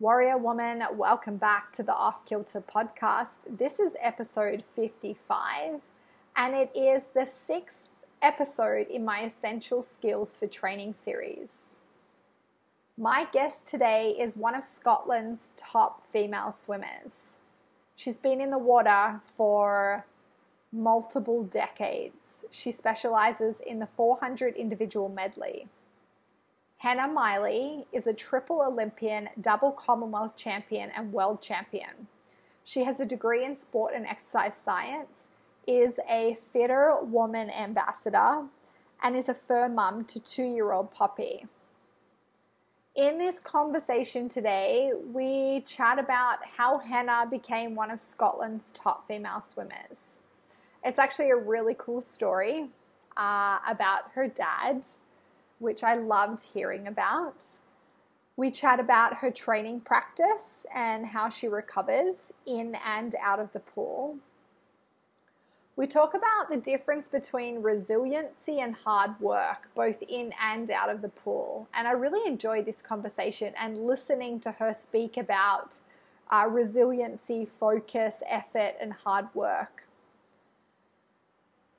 Warrior woman, welcome back to the Off Kilter podcast. This is episode 55, and it is the sixth episode in my Essential Skills for Training series. My guest today is one of Scotland's top female swimmers. She's been in the water for multiple decades. She specializes in the 400 individual medley. Hannah Miley is a triple Olympian, double Commonwealth champion, and world champion. She has a degree in sport and exercise science, is a FitrWoman ambassador, and is a fur mum to two year old Poppy. In this conversation today, we chat about how Hannah became one of Scotland's top female swimmers. It's actually a really cool story uh, about her dad which I loved hearing about. We chat about her training practice and how she recovers in and out of the pool. We talk about the difference between resiliency and hard work, both in and out of the pool. And I really enjoyed this conversation and listening to her speak about uh, resiliency, focus, effort, and hard work.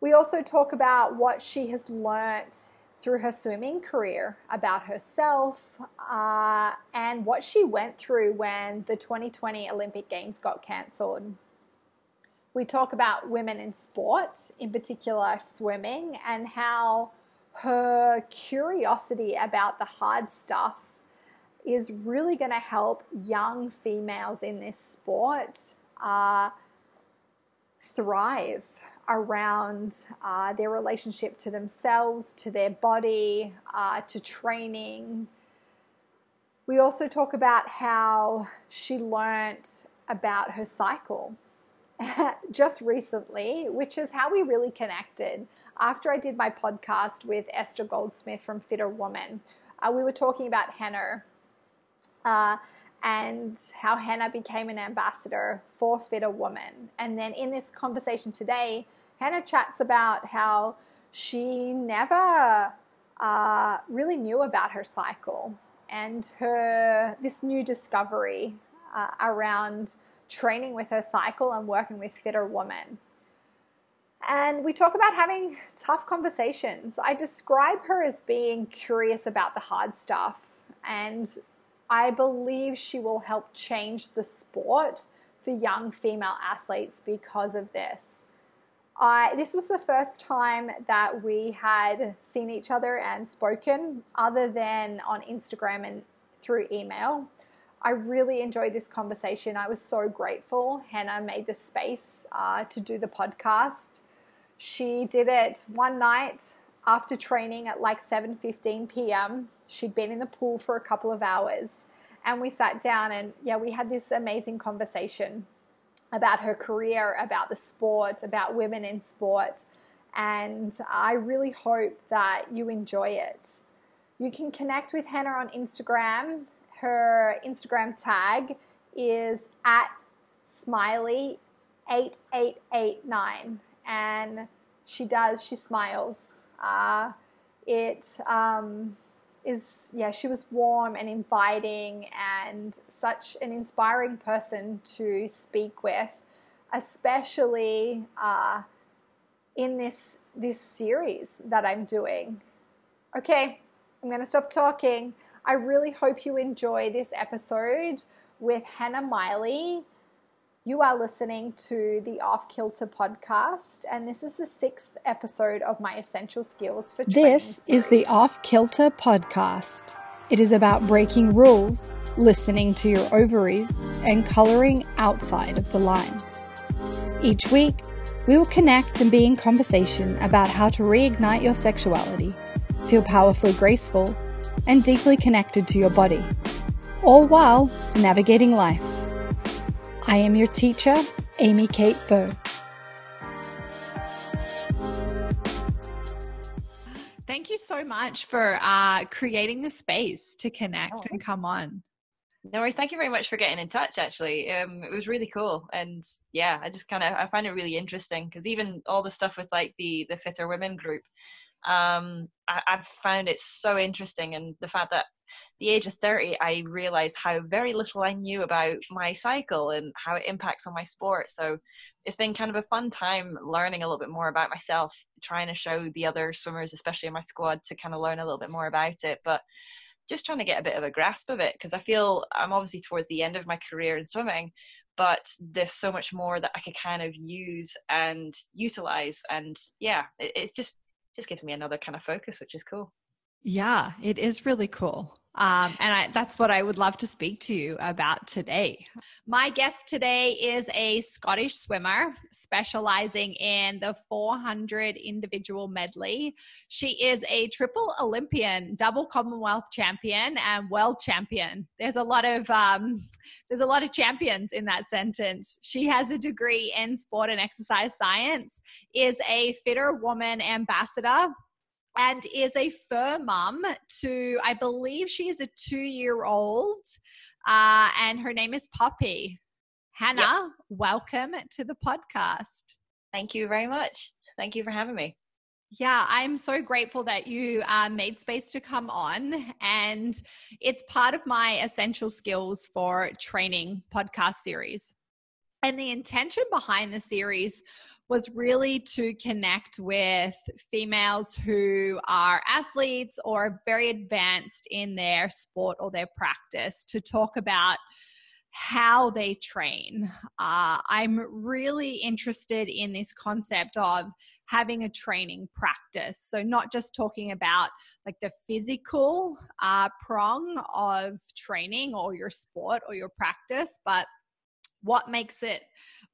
We also talk about what she has learnt through her swimming career about herself uh, and what she went through when the 2020 Olympic Games got cancelled. We talk about women in sports, in particular swimming, and how her curiosity about the hard stuff is really going to help young females in this sport uh, thrive around uh, their relationship to themselves, to their body, uh, to training. We also talk about how she learnt about her cycle just recently, which is how we really connected. After I did my podcast with Esther Goldsmith from FitrWoman, uh, we were talking about Hannah uh, and how Hannah became an ambassador for FitrWoman. And then in this conversation today, Hannah chats about how she never uh, really knew about her cycle and her this new discovery uh, around training with her cycle and working with FitrWoman. And we talk about having tough conversations. I describe her as being curious about the hard stuff, and I believe she will help change the sport for young female athletes because of this. I this was the first time that we had seen each other and spoken other than on Instagram and through email. I really enjoyed this conversation. I was so grateful. Hannah made the space uh, to do the podcast. She did it one night after training at like 7:15 p.m. She'd been in the pool for a couple of hours, and we sat down and yeah, we had this amazing conversation about her career, about the sport, about women in sport. And I really hope that you enjoy it. You can connect with Hannah on Instagram. Her Instagram tag is at smiley8889. And she does, she smiles. Uh, it, um, is yeah she was warm and inviting and such an inspiring person to speak with especially uh, in this this series that i'm doing. Okay i'm going to stop talking. I really hope you enjoy this episode with hannah miley you are listening to the Off Kilter podcast, and this is the sixth episode of my Essential Skills for Training. This is the Off Kilter podcast. It is about breaking rules, listening to your ovaries, and coloring outside of the lines. Each week, we will connect and be in conversation about how to reignite your sexuality, feel powerfully graceful, and deeply connected to your body, all while navigating life I am your teacher, Amy Kate Burr. Thank you so much for uh, creating the space to connect oh. and come on. No worries. Thank you very much for getting in touch. Actually, um, it was really cool, and yeah, I just kind of I find it really interesting because even all the stuff with like the the fitter women group, um, I, I've found it so interesting, and the fact that the age of 30 i realized how very little i knew about my cycle and how it impacts on my sport. So it's been kind of a fun time learning a little bit more about myself trying to show the other swimmers especially in my squad to kind of learn a little bit more about it but just trying to get a bit of a grasp of it because i feel i'm obviously towards the end of my career in swimming but there's so much more that i could kind of use and utilize and yeah it, it's just just gives me another kind of focus which is cool yeah, it is really cool. Um, and I, that's what I would love to speak to you about today. My guest today is a Scottish swimmer specializing in the 400 individual medley. She is a triple Olympian, double Commonwealth champion, and world champion. There's a lot of um, there's a lot of champions in that sentence. She has a degree in sport and exercise science, is a FitrWoman ambassador and is a fur mum to, I believe she is a two year old, uh, and her name is Poppy. Hannah, yep. welcome to the podcast. Thank you very much. Thank you for having me. Yeah, I'm so grateful that you uh, made space to come on. And it's part of my essential skills for training podcast series. And the intention behind the series was really to connect with females who are athletes or very advanced in their sport or their practice to talk about how they train. Uh, I'm really interested in this concept of having a training practice. So, not just talking about like the physical uh, prong of training or your sport or your practice, but what makes it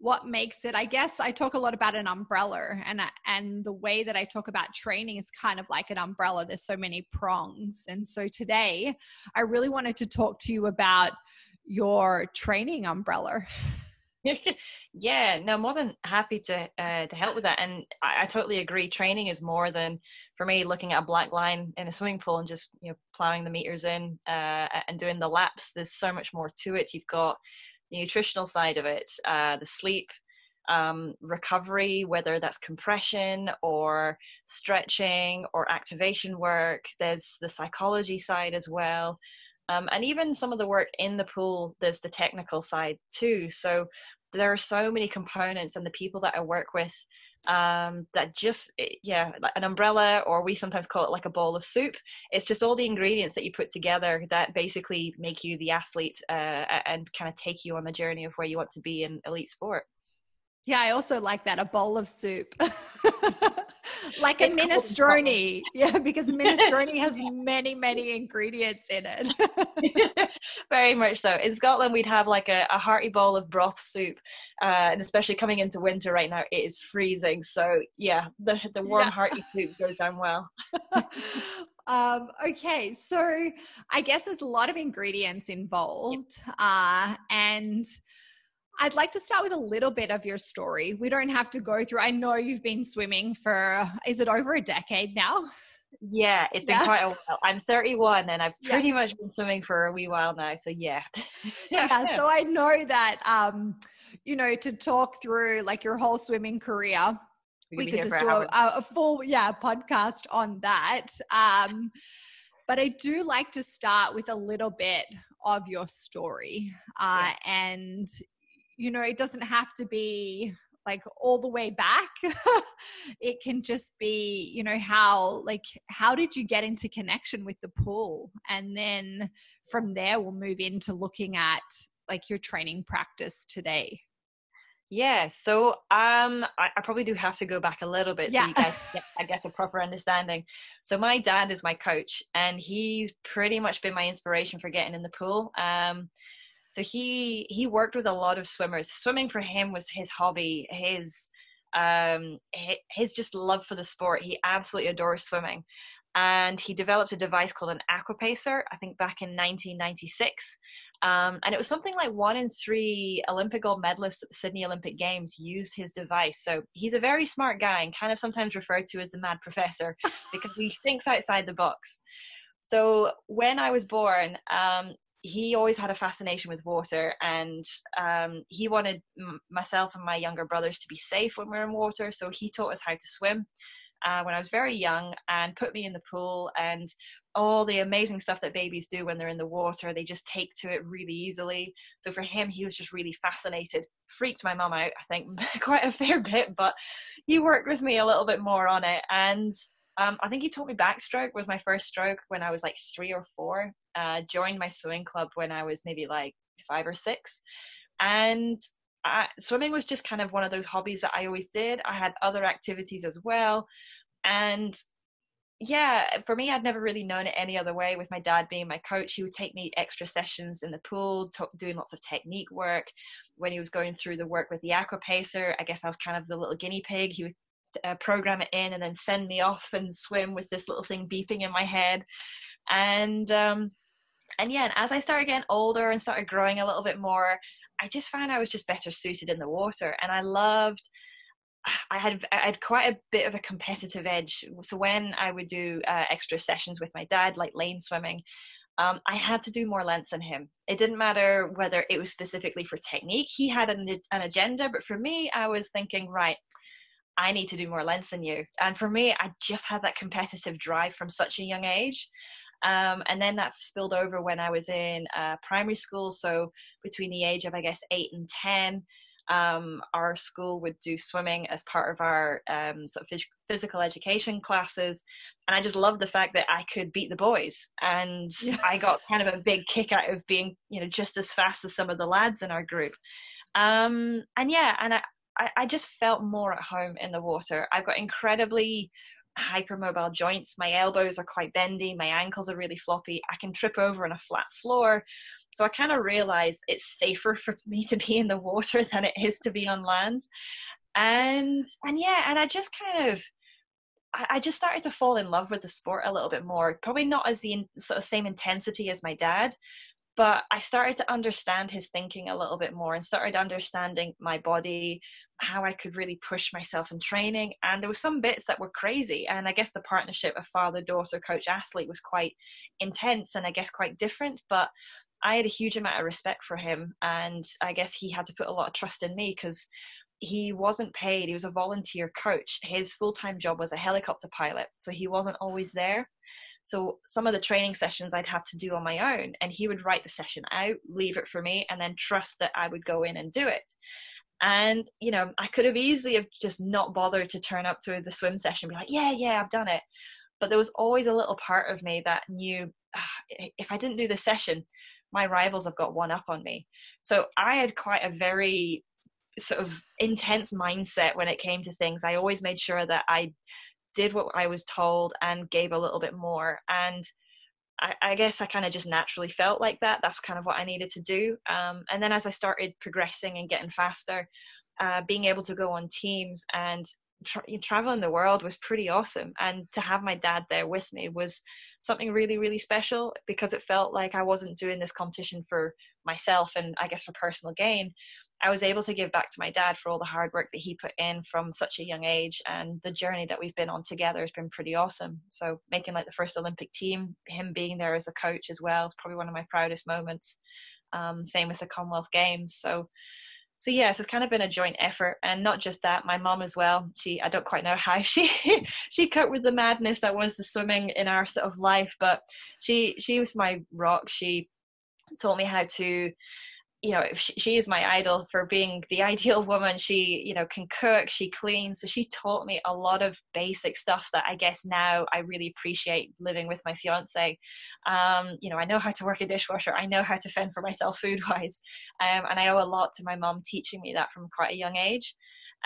what makes it i guess i talk a lot about an umbrella and and the way that i talk about training is kind of like an umbrella. There's so many prongs. And so today i really wanted to talk to you about your training umbrella. Yeah no more than happy to uh, to help with that. And I, I, totally agree. Training is more than for me looking at a black line in a swimming pool and just you know plowing the meters in uh, and doing the laps. There's so much more to it. You've got the nutritional side of it, uh, the sleep, um, recovery, whether that's compression or stretching or activation work. There's the psychology side as well. Um, and even some of the work in the pool, there's the technical side too. So there are so many components, and the people that I work with um, that just eh, yeah like an umbrella or we sometimes call it like a bowl of soup. It's just all the ingredients that you put together that basically make you the athlete uh, and kind of take you on the journey of where you want to be in elite sport. Yeah i also like that a bowl of soup like a minestrone. Yeah, because minestrone has many, many ingredients in it. Very much so. In Scotland, we'd have like a, a hearty bowl of broth soup, uh, and especially coming into winter right now, it is freezing. So yeah, the the warm yeah. hearty soup goes down well. um, okay, so I guess there's a lot of ingredients involved, uh, and I'd like to start with a little bit of your story. We don't have to go through. I know you've been swimming for, is it over a decade now? Yeah, it's been quite a while. I'm 31 and I've pretty yeah. much been swimming for a wee while now. So yeah. yeah. So I know that, um, you know, to talk through like your whole swimming career, we, we could just do a, a, full, yeah, podcast on that. Um, but I do like to start with a little bit of your story. Uh, yeah. And you know, it doesn't have to be like all the way back. it can just be, you know, how like how did you get into connection with the pool? And then from there we'll move into looking at like your training practice today. Yeah, so um, I, I, probably do have to go back a little bit yeah. so you guys get, I guess, a proper understanding. So my dad is my coach, and he's pretty much been my inspiration for getting in the pool. Um, so he he worked with a lot of swimmers. Swimming for him was his hobby, his um his just love for the sport. He absolutely adores swimming. And he developed a device called an aquapacer, I think back in 1996. Um, and it was something like one in three Olympic gold medalists at the Sydney Olympic Games used his device. So he's a very smart guy and kind of sometimes referred to as the mad professor because he thinks outside the box. So when I was born, um, he always had a fascination with water and um, he wanted m- myself and my younger brothers to be safe when we are in water so he taught us how to swim uh, when I was very young and put me in the pool and all the amazing stuff that babies do when they're in the water. They just take to it really easily. So for him, he was just really fascinated. Freaked my mum out, I think, quite a fair bit, but he worked with me a little bit more on it. And um, I think he taught me backstroke was my first stroke when I was like three or four. Uh, joined my swimming club when I was maybe like five or six. And I, swimming was just kind of one of those hobbies that I always did. I had other activities as well. And yeah, for me, I'd never really known it any other way. With my dad being my coach, he would take me extra sessions in the pool, talk, doing lots of technique work. When he was going through the work with the Aquapacer, I guess I was kind of the little guinea pig. He would uh, program it in and then send me off and swim with this little thing beeping in my head. And um, and yeah, and as I started getting older and started growing a little bit more, I just found I was just better suited in the water, and I loved. I had I had quite a bit of a competitive edge. So when I would do uh, extra sessions with my dad, like lane swimming, um, I had to do more lengths than him. It didn't matter whether it was specifically for technique. He had an, an agenda, but for me, I was thinking, right, I need to do more lengths than you. And for me, I just had that competitive drive from such a young age. Um, and then that spilled over when I was in uh, primary school. So between the age of, I guess, eight and 10, um, our school would do swimming as part of our um, sort of phys- physical education classes. And I just loved the fact that I could beat the boys. And I got kind of a big kick out of being, you know, just as fast as some of the lads in our group. Um, and yeah, and I, I just felt more at home in the water. I've got incredibly hypermobile joints. My elbows are quite bendy, my ankles are really floppy. I can trip over on a flat floor. So I kind of realized it's safer for me to be in the water than it is to be on land. And and yeah, and I just kind of I just started to fall in love with the sport a little bit more. Probably not as the sort of same intensity as my dad, but I started to understand his thinking a little bit more and started understanding my body, how I could really push myself in training. And there were some bits that were crazy. And I guess the partnership of father, daughter, coach, athlete was quite intense and I guess quite different. But I had a huge amount of respect for him. And I guess he had to put a lot of trust in me because he wasn't paid. He was a volunteer coach. His full time job was a helicopter pilot. So he wasn't always there. So some of the training sessions I'd have to do on my own, and he would write the session out, leave it for me, and then trust that I would go in and do it. And you know, I could have easily have just not bothered to turn up to the swim session, be like, yeah, yeah, I've done it. But there was always a little part of me that knew ah, if I didn't do the session, my rivals have got one up on me. So I had quite a very sort of intense mindset when it came to things. I always made sure that I did what I was told and gave a little bit more. And I, I guess I kind of just naturally felt like that. That's kind of what I needed to do. Um, and then as I started progressing and getting faster, uh, being able to go on teams and tra- traveling the world was pretty awesome. And to have my dad there with me was something really, really special because it felt like I wasn't doing this competition for myself and I guess for personal gain. I was able to give back to my dad for all the hard work that he put in from such a young age, and the journey that we've been on together has been pretty awesome. So making like the first Olympic team, him being there as a coach as well, is probably one of my proudest moments. Um, same with the Commonwealth Games. So, so yes, it's kind of been a joint effort, and not just that. My mom as well. She, I don't quite know how she she coped with the madness that was the swimming in our sort of life, but she she was my rock. She taught me how to you know she, is my idol for being the ideal woman. She you know can cook she cleans. So she taught me a lot of basic stuff that i guess now i really appreciate living with my fiance. Um, you know i know how to work a dishwasher. I know how to fend for myself food wise um, and i owe a lot to my mom teaching me that from quite a young age.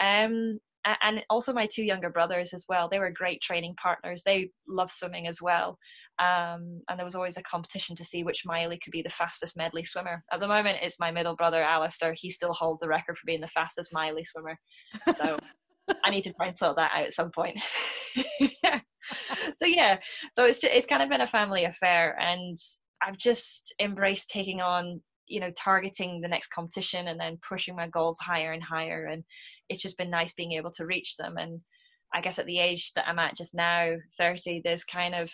Um, and also my two younger brothers as well they were great training partners they love swimming as well um, and there was always a competition to see which Miley could be the fastest medley swimmer. At the moment, it's my middle brother Alistair. He still holds the record for being the fastest Miley swimmer. So I need to try and sort that out at some point. so yeah, so it's just, it's kind of been a family affair, and I've just embraced taking on you know targeting the next competition and then pushing my goals higher and higher and it's just been nice being able to reach them and i guess at the age that i'm at just now 30 there's kind of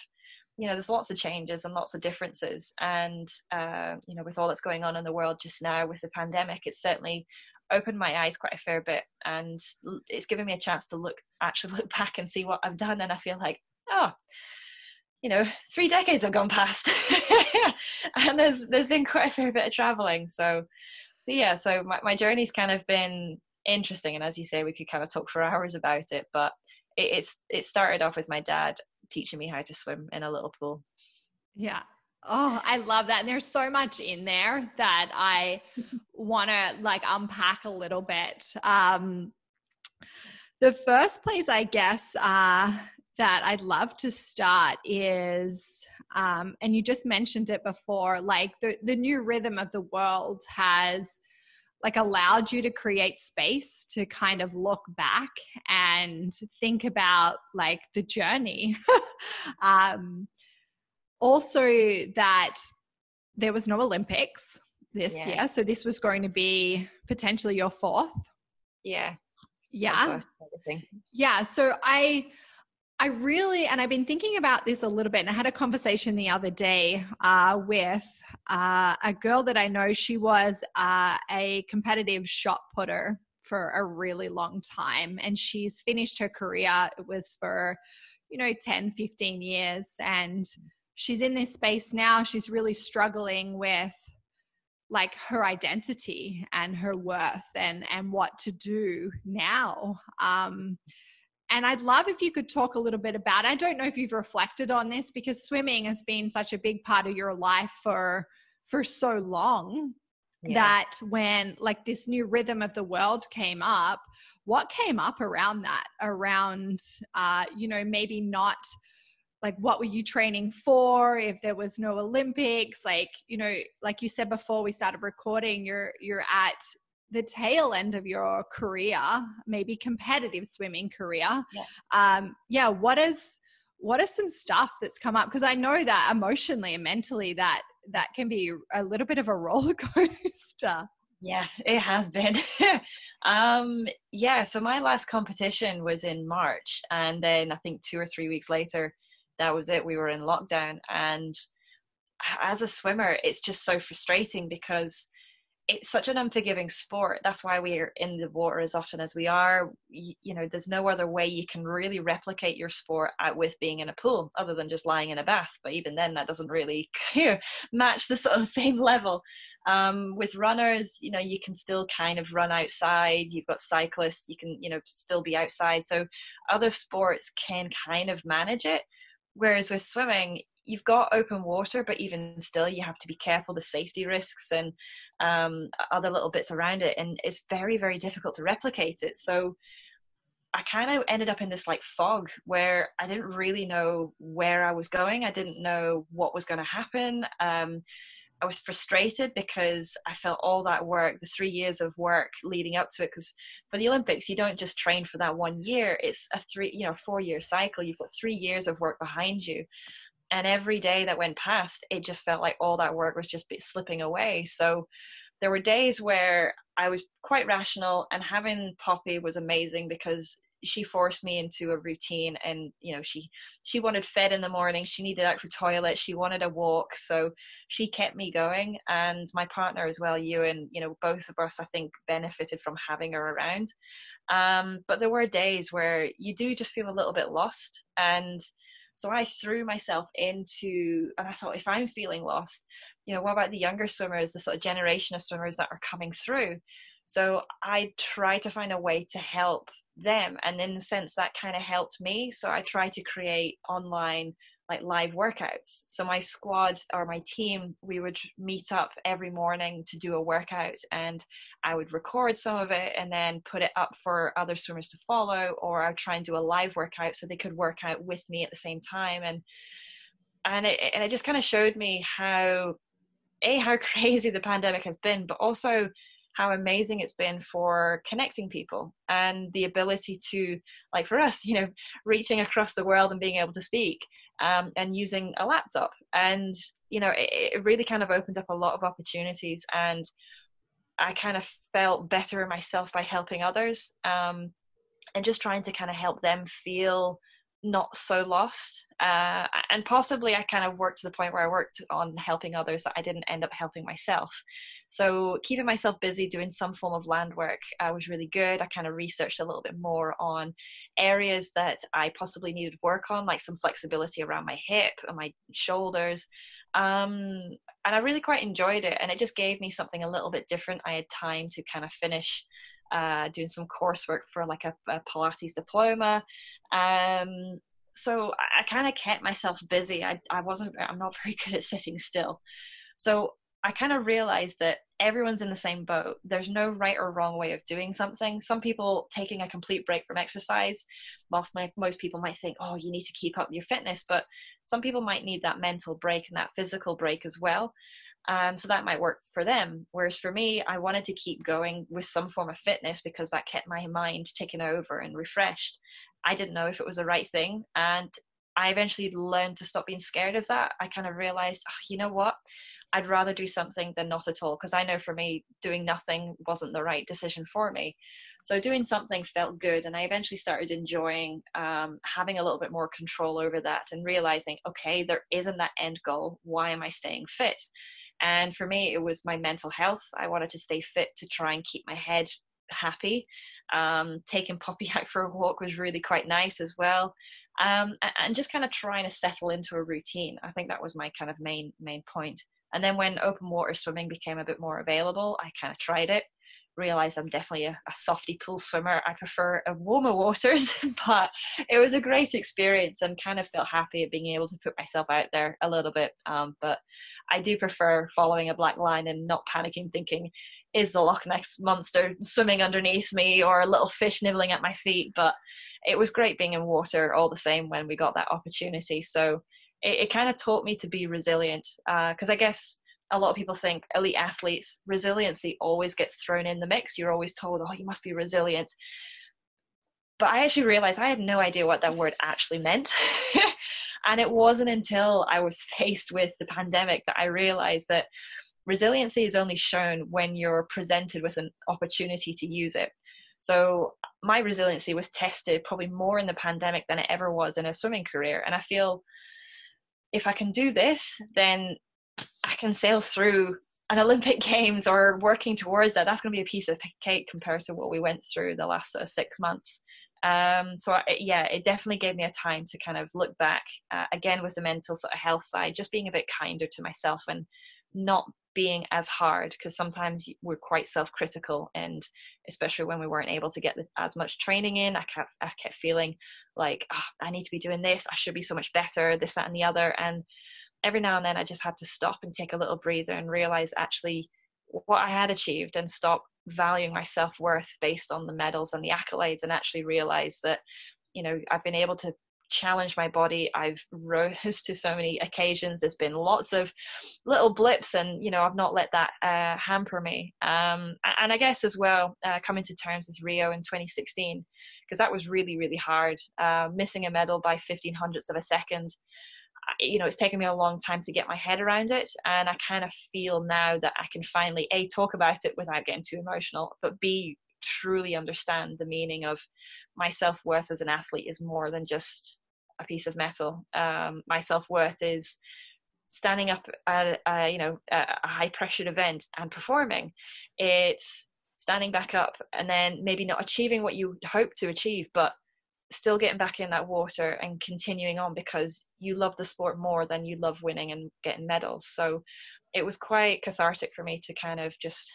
you know there's lots of changes and lots of differences and uh, you know with all that's going on in the world just now with the pandemic it's certainly opened my eyes quite a fair bit and it's given me a chance to look actually look back and see what I've done and I feel like oh you know three decades have gone past. And there's there's been quite a fair bit of traveling. So so yeah so my, my journey's kind of been interesting. And as you say we could kind of talk for hours about it but it, it's it started off with my dad teaching me how to swim in a little pool. Yeah. Oh, I love that. And there's so much in there that I want to like unpack a little bit. Um, the first place, I guess, uh, that I'd love to start is, um, and you just mentioned it before, like the, the new rhythm of the world has like allowed you to create space to kind of look back and think about like the journey. um, also that there was no Olympics this yeah. year, so this was going to be potentially your fourth. Yeah. Yeah. Yeah. So I I really, and I've been thinking about this a little bit, and I had a conversation the other day uh, with uh, a girl that I know. She was uh, a competitive shot putter for a really long time, and she's finished her career. It was for, you know, 10, 15 years. And she's in this space now she's really struggling with like her identity and her worth and and what to do now um and I'd love if you could talk a little bit about I don't know if you've reflected on this because swimming has been such a big part of your life for for so long yeah. that when like this new rhythm of the world came up what came up around that around uh you know maybe not like what were you training for if there was no olympics like you know like you said before we started recording you're you're at the tail end of your career maybe competitive swimming career yeah, um, yeah what is what is some stuff that's come up because i know that emotionally and mentally that that can be a little bit of a roller coaster yeah it has been um yeah so my last competition was in march and then i think two or three weeks later that was it. We were in lockdown. And as a swimmer, it's just so frustrating because it's such an unforgiving sport. That's why we're in the water as often as we are. You, you, know, there's no other way you can really replicate your sport out with being in a pool other than just lying in a bath. But even then, that doesn't really match the sort of same level. Um, with runners, you know, you can still kind of run outside. You've got cyclists, you can, you know, still be outside. So other sports can kind of manage it Whereas with swimming, you've got open water, but even still, you have to be careful the safety risks and um, other little bits around it, and it's very, very difficult to replicate it. So I kind of ended up in this like fog where I didn't really know where I was going. I didn't know what was going to happen. Um, I was frustrated because I felt all that work, the three years of work leading up to it. Because for the Olympics, you don't just train for that one year; it's a three, you know, four year cycle. You've got three years of work behind you, and every day that went past, it just felt like all that work was just slipping away. So there were days where I was quite rational, and having Poppy was amazing because she forced me into a routine and you know she she wanted fed in the morning. She needed out for toilet. She wanted a walk. So she kept me going. And my partner as well you and you know both of us I think benefited from having her around. Um, but there were days where you do just feel a little bit lost. And so I threw myself into and I thought if I'm feeling lost you know what about the younger swimmers the sort of generation of swimmers that are coming through? So I try to find a way to help them and in the sense that kind of helped me so i try to create online like live workouts. So my squad or my team we would meet up every morning to do a workout and i would record some of it and then put it up for other swimmers to follow or i'd try and do a live workout so they could work out with me at the same time and and it, and it just kind of showed me how a how crazy the pandemic has been but also how amazing it's been for connecting people and the ability to like for us you know reaching across the world and being able to speak um, and using a laptop. And you know it, it really kind of opened up a lot of opportunities and i kind of felt better in myself by helping others um, and just trying to kind of help them feel not so lost. Uh, and possibly I kind of worked to the point where I worked on helping others that I didn't end up helping myself. So keeping myself busy doing some form of land work uh, was really good. I kind of researched a little bit more on areas that I possibly needed work on, like some flexibility around my hip and my shoulders. Um, and I really quite enjoyed it. And it just gave me something a little bit different. I had time to kind of finish uh, doing some coursework for like a, a Pilates diploma. Um, so I, I kind of kept myself busy. I, I wasn't, I'm not very good at sitting still. So I kind of realized that everyone's in the same boat. There's no right or wrong way of doing something. Some people taking a complete break from exercise, whilst my, most people might think, oh, you need to keep up your fitness, but some people might need that mental break and that physical break as well. Um, so that might work for them. Whereas for me, I wanted to keep going with some form of fitness because that kept my mind taken over and refreshed. I didn't know if it was the right thing. And I eventually learned to stop being scared of that. I kind of realized, oh, you know what? I'd rather do something than not at all because I know for me, doing nothing wasn't the right decision for me. So doing something felt good, and I eventually started enjoying um, having a little bit more control over that and realizing, okay, there isn't that end goal. Why am I staying fit? And for me, it was my mental health. I wanted to stay fit to try and keep my head happy. Um, taking Poppy out for a walk was really quite nice as well. Um, and just kind of trying to settle into a routine. I think that was my kind of main main point. And then when open water swimming became a bit more available, I kind of tried it realized I'm definitely a, a softy pool swimmer. I prefer warmer waters, but it was a great experience and kind of felt happy at being able to put myself out there a little bit. Um, but I do prefer following a black line and not panicking, thinking, is the Loch Ness monster swimming underneath me or a little fish nibbling at my feet? But it was great being in water all the same when we got that opportunity. So it, it kind of taught me to be resilient because uh, I guess a lot of people think elite athletes resiliency always gets thrown in the mix. You're always told oh you must be resilient. But i actually realized i had no idea what that word actually meant. And it wasn't until i was faced with the pandemic that i realized that resiliency is only shown when you're presented with an opportunity to use it. So my resiliency was tested probably more in the pandemic than it ever was in a swimming career. And i feel if i can do this then can sail through an Olympic Games or working towards that, that's going to be a piece of cake compared to what we went through the last uh, six months. Um, so I, yeah, it definitely gave me a time to kind of look back uh, again with the mental sort of health side, just being a bit kinder to myself and not being as hard because sometimes we're quite self-critical and especially when we weren't able to get as much training in I kept, I kept feeling like oh, i need to be doing this i should be so much better this that and the other and every now and then I just had to stop and take a little breather and realize actually what I had achieved and stop valuing my self worth based on the medals and the accolades and actually realize that, you know, I've been able to challenge my body. I've rose to so many occasions. There's been lots of little blips, and you know I've not let that uh, hamper me. Um, and I guess as well, uh, coming to terms with Rio in 2016, because that was really really hard. Uh, missing a medal by 15 hundredths of a second you know it's taken me a long time to get my head around it and i kind of feel now that i can finally a talk about it without getting too emotional but b truly understand the meaning of my self-worth as an athlete is more than just a piece of metal. Um, my self-worth is standing up at a, you know a high pressured event and performing. It's standing back up and then maybe not achieving what you hope to achieve but still getting back in that water and continuing on because you love the sport more than you love winning and getting medals. So it was quite cathartic for me to kind of just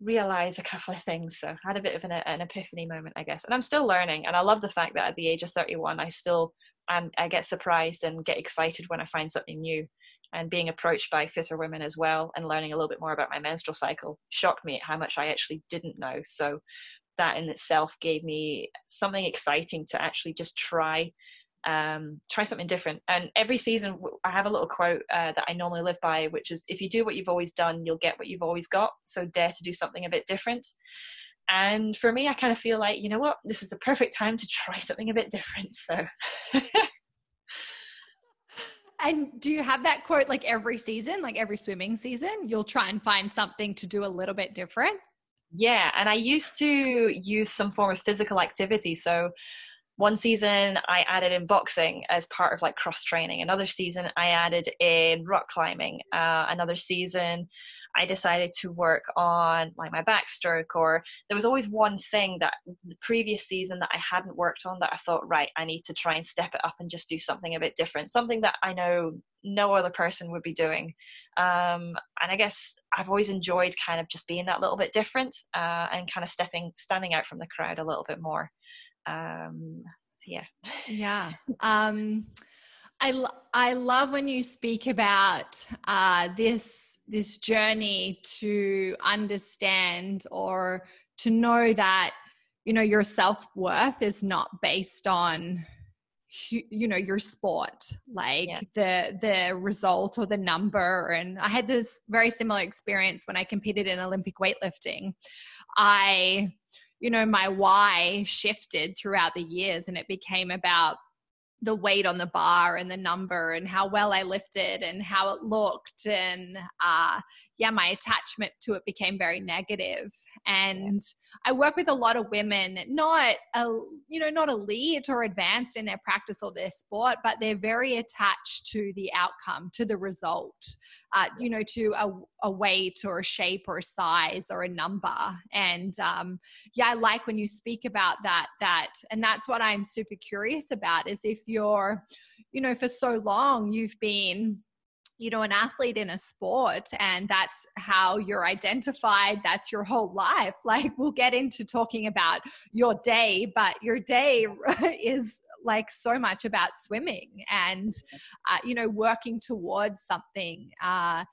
realize a couple of things. So I had a bit of an, an epiphany moment, I guess. And I'm still learning. And I love the fact that at the age of 31, I still um, I get surprised and get excited when I find something new. And being approached by fitter women as well and learning a little bit more about my menstrual cycle shocked me at how much I actually didn't know. So that in itself gave me something exciting to actually just try um, try something different. And every season, I have a little quote uh, that I normally live by, which is if you do what you've always done, you'll get what you've always got. So dare to do something a bit different. And for me, I kind of feel like, you know what, this is the perfect time to try something a bit different. So. and do you have that quote like every season, like every swimming season? You'll try and find something to do a little bit different? Yeah, and I used to use some form of physical activity. So one season I added in boxing as part of like cross training. Another season I added in rock climbing. Uh, another season I decided to work on like my backstroke or there was always one thing that the previous season that I hadn't worked on that I thought, right, I need to try and step it up and just do something a bit different, something that I know no other person would be doing. Um, and I guess I've always enjoyed kind of just being that little bit different uh, and kind of stepping, standing out from the crowd a little bit more. Um so yeah. Yeah. Um I, I love when you speak about uh, this this journey to understand or to know that you know your self worth is not based on you know your sport like yeah. the the result or the number and i had this very similar experience when i competed in olympic weightlifting i you know, my why shifted throughout the years and it became about the weight on the bar and the number and how well I lifted and how it looked and uh, yeah, my attachment to it became very negative. And I work with a lot of women, not a, you know, not elite or advanced in their practice or their sport, but they're very attached to the outcome, to the result, uh, you know, to a, a, weight or a shape or a size or a number. And um, yeah, I like when you speak about that. That and that's what I'm super curious about is if you're, you know, for so long you've been you know an athlete in a sport and that's how you're identified that's your whole life like we'll get into talking about your day but your day is like so much about swimming and uh, you know working towards something uh,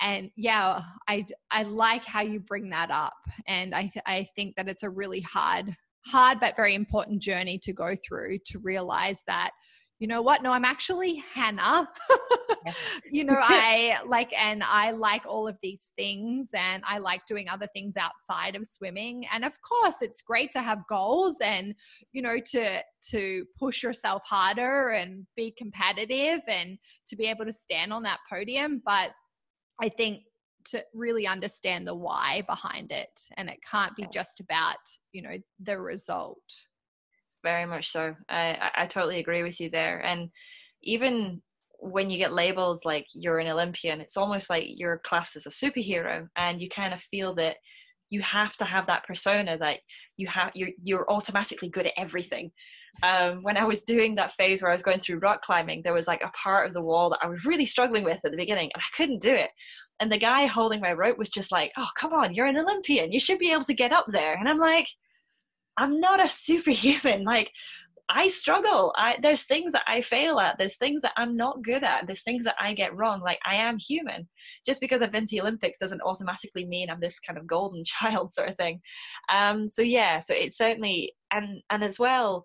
and yeah i i like how you bring that up and i th- i think that it's a really hard hard but very important journey to go through to realize that you know what? No, I'm actually Hannah. you know, I like, and I like all of these things, and I like doing other things outside of swimming. And of course, it's great to have goals and, you know, to, to push yourself harder and be competitive and to be able to stand on that podium. But I think to really understand the why behind it, and it can't be just about, you know, the result very much so. I, I totally agree with you there. And even when you get labeled like you're an Olympian, it's almost like your class as a superhero, and you kind of feel that you have to have that persona that you have you're, you're automatically good at everything. Um, when i was doing that phase where i was going through rock climbing there was like a part of the wall that i was really struggling with at the beginning and i couldn't do it. And the guy holding my rope was just like oh come on you're an olympian. You should be able to get up there. And i'm like I'm not a superhuman. Like I struggle. I there's things that I fail at. There's things that I'm not good at. There's things that I get wrong. Like I am human. Just because I've been to the Olympics doesn't automatically mean I'm this kind of golden child sort of thing. Um, so yeah, so it's certainly and and as well,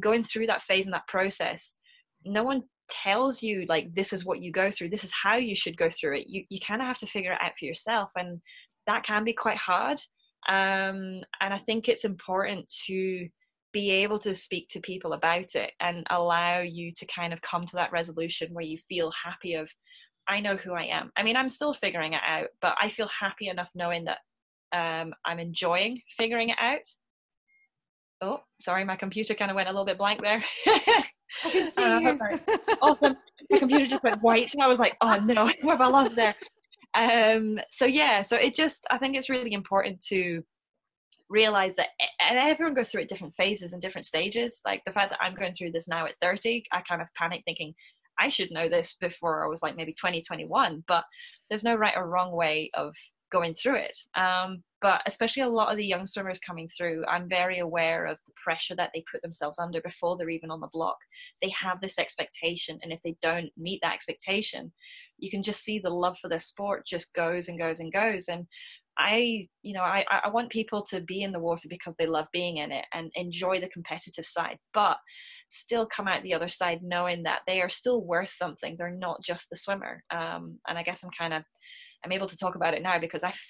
going through that phase and that process, no one tells you like this is what you go through. This is how you should go through it. You you kind of have to figure it out for yourself, and that can be quite hard. Um, and I think it's important to be able to speak to people about it and allow you to kind of come to that resolution where you feel happy of i know who i am. I mean i'm still figuring it out but i feel happy enough knowing that um, i'm enjoying figuring it out. Oh sorry my computer kind of went a little bit blank there. I can see uh, you. awesome. My computer just went white and i was like oh no what have i lost there? Um so yeah so it just i think it's really important to realize that and everyone goes through it different phases and different stages. Like the fact that i'm going through this now at 30 i kind of panic thinking i should know this before i was like maybe 20 21 but there's no right or wrong way of going through it. Um, but especially a lot of the young swimmers coming through i'm very aware of the pressure that they put themselves under before they're even on the block. They have this expectation and if they don't meet that expectation you can just see the love for the sport just goes and goes and goes. And I, you know, I, I want people to be in the water because they love being in it and enjoy the competitive side, but still come out the other side knowing that they are still worth something. They're not just the swimmer. Um, and I guess I'm kind of, I'm able to talk about it now because I've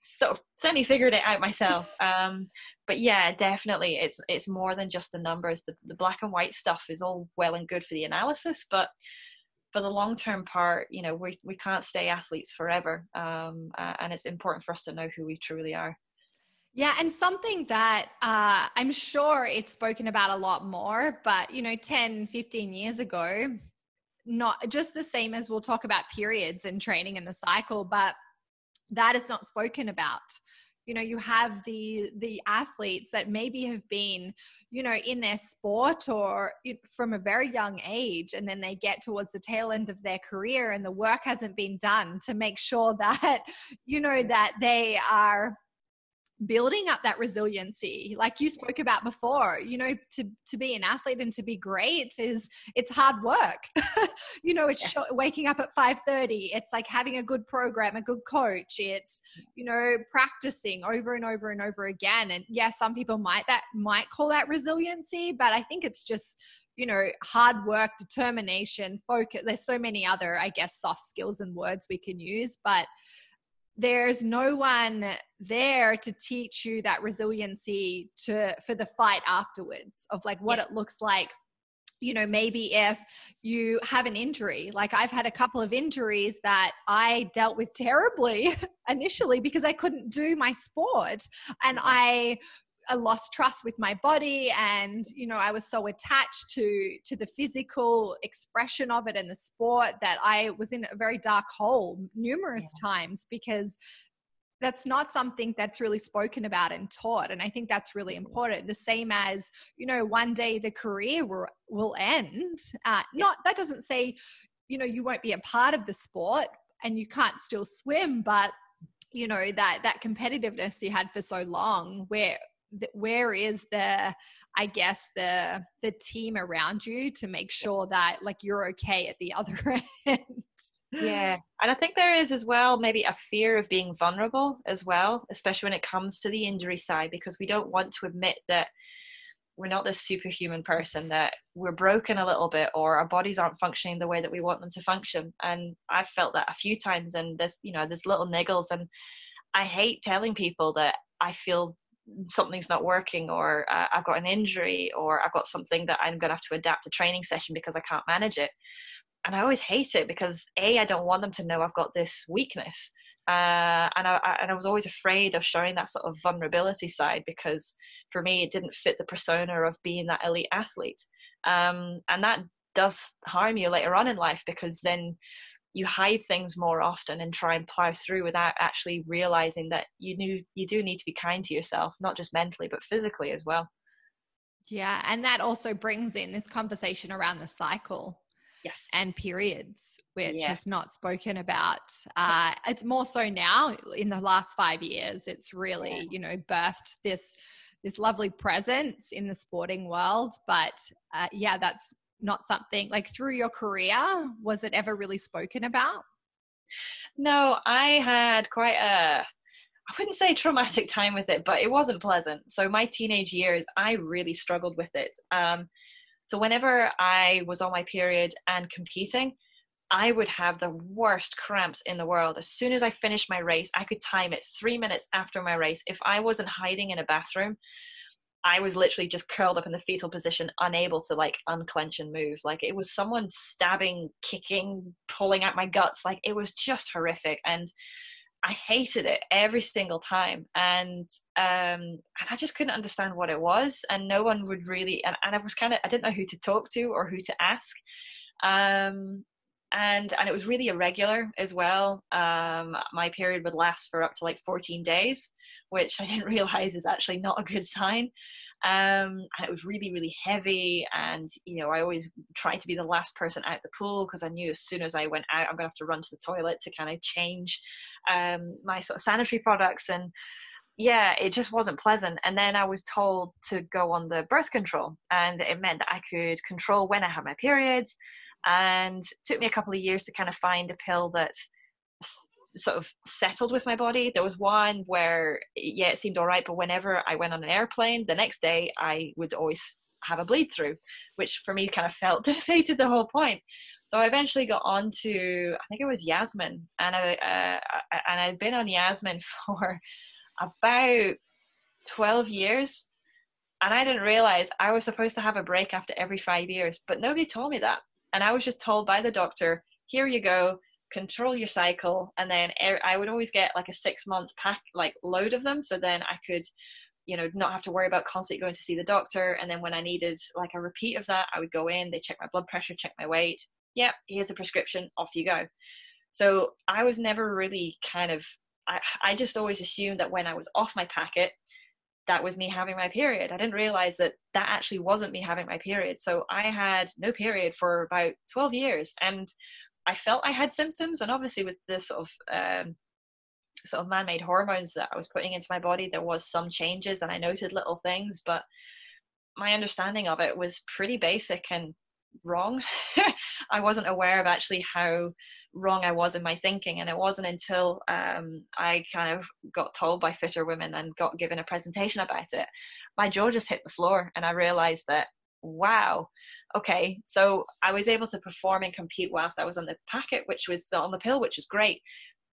sort of semi figured it out myself. Um, but yeah, definitely, it's it's more than just the numbers. The, the black and white stuff is all well and good for the analysis, but for the long term part, you know, we, we can't stay athletes forever. Um, uh, and it's important for us to know who we truly are. Yeah, and something that uh, I'm sure it's spoken about a lot more, but you know, 10, 15 years ago, not just the same as we'll talk about periods and training in the cycle, but that is not spoken about you know you have the the athletes that maybe have been you know in their sport or from a very young age and then they get towards the tail end of their career and the work hasn't been done to make sure that you know that they are building up that resiliency like you spoke about before you know to to be an athlete and to be great is it's hard work. You know it's yeah. waking up at 5:30 it's like having a good program a good coach it's you know practicing over and over and over again. And yes yeah, some people might that might call that resiliency but i think it's just you know hard work determination focus there's so many other i guess soft skills and words we can use but there's no one there to teach you that resiliency to for the fight afterwards of like what yeah. it looks like. You know maybe if you have an injury like i've had a couple of injuries that i dealt with terribly initially because i couldn't do my sport. And i I lost trust with my body and you know I was so attached to to the physical expression of it and the sport that I was in a very dark hole numerous yeah. times because that's not something that's really spoken about and taught and i think that's really important. The same as you know one day the career will, will end uh, not that doesn't say you know you won't be a part of the sport and you can't still swim but you know that that competitiveness you had for so long where where is the i guess the the team around you to make sure that like you're okay at the other end? Yeah and i think there is as well maybe a fear of being vulnerable as well especially when it comes to the injury side because we don't want to admit that we're not this superhuman person that we're broken a little bit or our bodies aren't functioning the way that we want them to function. And i've felt that a few times and there's you know there's little niggles and i hate telling people that i feel something's not working or uh, I've got an injury or I've got something that I'm going to have to adapt a training session because I can't manage it. And I always hate it because A, I don't want them to know I've got this weakness. Uh, and I, I, and I was always afraid of showing that sort of vulnerability side because for me it didn't fit the persona of being that elite athlete, um, and that does harm you later on in life because then you hide things more often and try and plow through without actually realizing that you knew you do need to be kind to yourself not just mentally but physically as well yeah and that also brings in this conversation around the cycle yes and periods which yeah. is not spoken about uh, it's more so now in the last five years it's really yeah. you know birthed this this lovely presence in the sporting world but uh, yeah that's not something like through your career was it ever really spoken about no i had quite a i wouldn't say traumatic time with it but it wasn't pleasant so my teenage years i really struggled with it um, so whenever i was on my period and competing I would have the worst cramps in the world. As soon as I finished my race, I could time it three minutes after my race. If I wasn't hiding in a bathroom, I was literally just curled up in the fetal position, unable to like unclench and move. Like it was someone stabbing, kicking, pulling at my guts. Like it was just horrific. And I hated it every single time. And um and I just couldn't understand what it was. And no one would really and, and I was kind of I didn't know who to talk to or who to ask. Um and and it was really irregular as well. Um, my period would last for up to like 14 days, which I didn't realize is actually not a good sign. Um, and it was really really heavy, and you know I always tried to be the last person out the pool because I knew as soon as I went out I'm gonna have to run to the toilet to kind of change um, my sort of sanitary products and yeah, it just wasn't pleasant. And then I was told to go on the birth control, and it meant that I could control when I had my periods and took me a couple of years to kind of find a pill that sort of settled with my body. There was one where, yeah, it seemed all right, but whenever I went on an airplane, the next day I would always have a bleed through, which for me kind of felt defeated the whole point. So I eventually got on to, I think it was Yasmin, and I uh, and I'd been on Yasmin for about twelve years, and I didn't realize I was supposed to have a break after every five years, but nobody told me that. And I was just told by the doctor, here you go, control your cycle. And then i would always get like a six month pack like load of them. So then i could you know not have to worry about constantly going to see the doctor. And then when i needed like a repeat of that i would go in they check my blood pressure check my weight. Yep here's a prescription off you go. So i was never really kind of I, I just always assumed that when i was off my packet that was me having my period. I didn't realize that that actually wasn't me having my period. So I had no period for about 12 years and I felt I had symptoms. And obviously, with this sort of um, sort of man-made hormones that I was putting into my body, there was some changes, and I noted little things. But my understanding of it was pretty basic and wrong. I wasn't aware of actually how wrong I was in my thinking. And it wasn't until um, I kind of got told by fitter women and got given a presentation about it, my jaw just hit the floor. And I realized that, wow, okay, so I was able to perform and compete whilst I was on the packet, which was on the pill, which was great.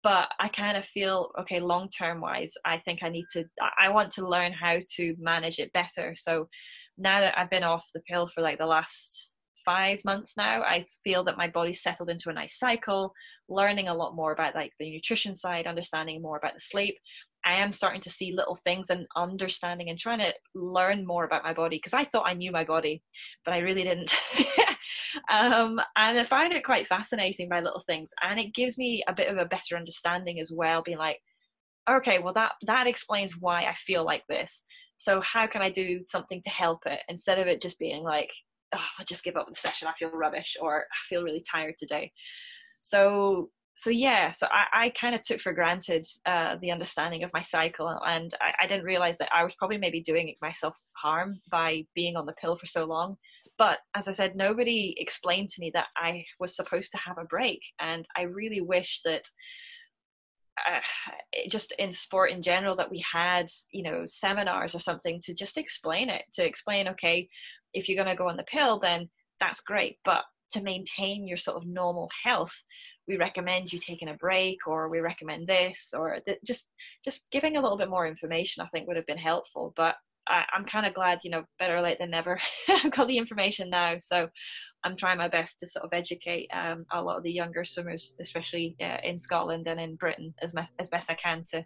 But I kind of feel, okay, long term wise, I think I need to, I want to learn how to manage it better. So now that I've been off the pill for like the last five months now, I feel that my body's settled into a nice cycle, learning a lot more about like the nutrition side, understanding more about the sleep. I am starting to see little things and understanding and trying to learn more about my body because I thought I knew my body, but I really didn't. um, and I find it quite fascinating by little things, and it gives me a bit of a better understanding as well. Being like, okay, well that that explains why I feel like this. So how can I do something to help it instead of it just being like oh, I just give up the session. I feel rubbish, or I feel really tired today. So so yeah, so I, I kind of took for granted uh, the understanding of my cycle, and I, I didn't realize that I was probably maybe doing myself harm by being on the pill for so long. But as I said, nobody explained to me that I was supposed to have a break, and I really wish that uh, just in sport in general that we had you know seminars or something to just explain it to explain okay if you're going to go on the pill then that's great but to maintain your sort of normal health we recommend you taking a break or we recommend this or th- just just giving a little bit more information i think would have been helpful but I, am kind of glad, you know, better late than never. I've got the information now, so I'm trying my best to sort of educate um, a lot of the younger swimmers, especially uh, in Scotland and in Britain, as me- as best I can to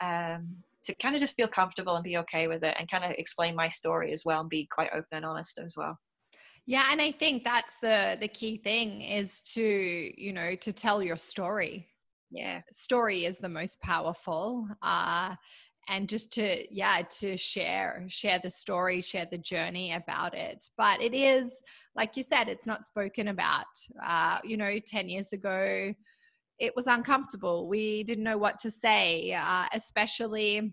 um, to kind of just feel comfortable and be okay with it, and kind of explain my story as well, and be quite open and honest as well. Yeah, and I think that's the the key thing is to you know to tell your story. Yeah, story is the most powerful. Uh, and just to yeah to share share the story share the journey about it. But it is like you said it's not spoken about. Uh, you know 10 years ago it was uncomfortable. We didn't know what to say uh, especially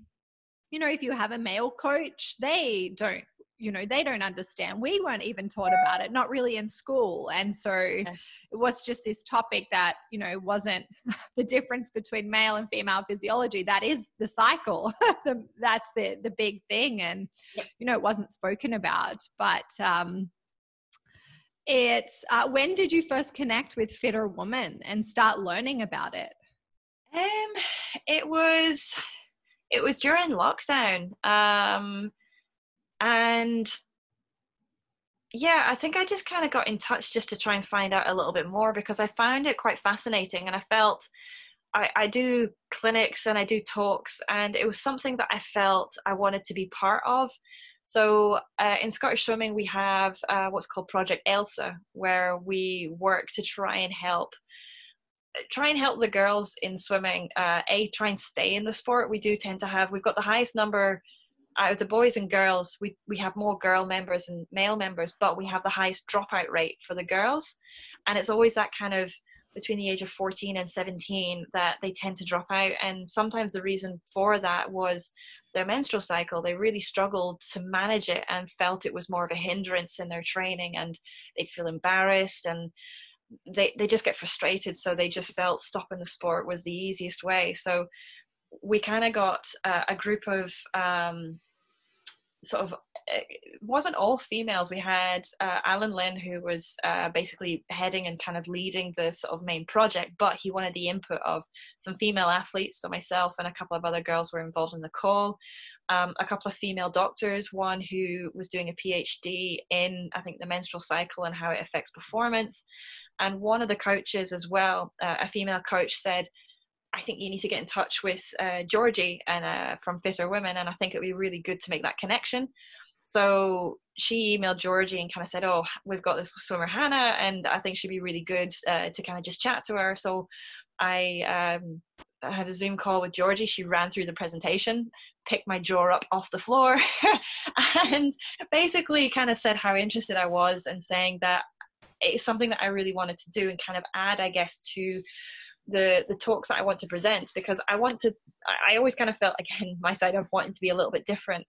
you know if you have a male coach they don't you know they don't understand. We weren't even taught about it not really in school. And so okay. it was just this topic that you know wasn't the difference between male and female physiology. That is the cycle. That's the the big thing. And you know it wasn't spoken about. But um it's uh, when did you first connect with FitrWoman and start learning about it? Um it was it was during lockdown. Um and yeah, I think I just kind of got in touch just to try and find out a little bit more because I found it quite fascinating and I felt I, I do clinics and I do talks and it was something that I felt I wanted to be part of. So uh, in Scottish swimming, we have uh, what's called Project Elsa, where we work to try and help try and help the girls in swimming uh, a try and stay in the sport we do tend to have we've got the highest number out of the boys and girls, we, we have more girl members and male members, but we have the highest dropout rate for the girls. And it's always that kind of between the age of 14 and 17 that they tend to drop out. And sometimes the reason for that was their menstrual cycle. They really struggled to manage it and felt it was more of a hindrance in their training and they'd feel embarrassed and they, they just get frustrated. So they just felt stopping the sport was the easiest way. So we kind of got uh, a group of um, sort of it wasn't all females. We had uh, Alan Lynn, who was uh, basically heading and kind of leading the sort of main project, but he wanted the input of some female athletes. So myself and a couple of other girls were involved in the call. Um, a couple of female doctors, one who was doing a PhD in, I think, the menstrual cycle and how it affects performance. And one of the coaches as well, uh, a female coach, said, I think you need to get in touch with uh, Georgie and uh, from Fitter Women, and I think it would be really good to make that connection. So she emailed Georgie and kind of said, "Oh, we've got this swimmer Hannah, and I think she'd be really good uh, to kind of just chat to her." So I um, had a Zoom call with Georgie. She ran through the presentation, picked my jaw up off the floor, and basically kind of said how interested I was and saying that it's something that I really wanted to do and kind of add, I guess, to the the talks that I want to present because I want to I always kind of felt again my side of wanting to be a little bit different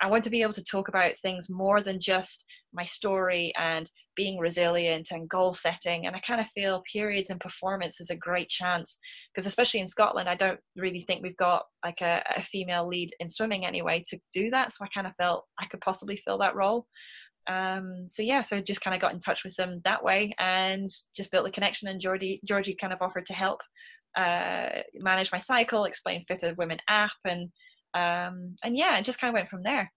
I want to be able to talk about things more than just my story and being resilient and goal setting. And I kind of feel periods and performance is a great chance because, especially in Scotland, I don't really think we've got like a, a, female lead in swimming anyway to do that. So I kind of felt I could possibly fill that role. Um, so yeah, so just kind of got in touch with them that way and just built a connection. And Georgie, Georgie kind of offered to help uh, manage my cycle, explain Fitter Women app, and um, and yeah, it just kind of went from there.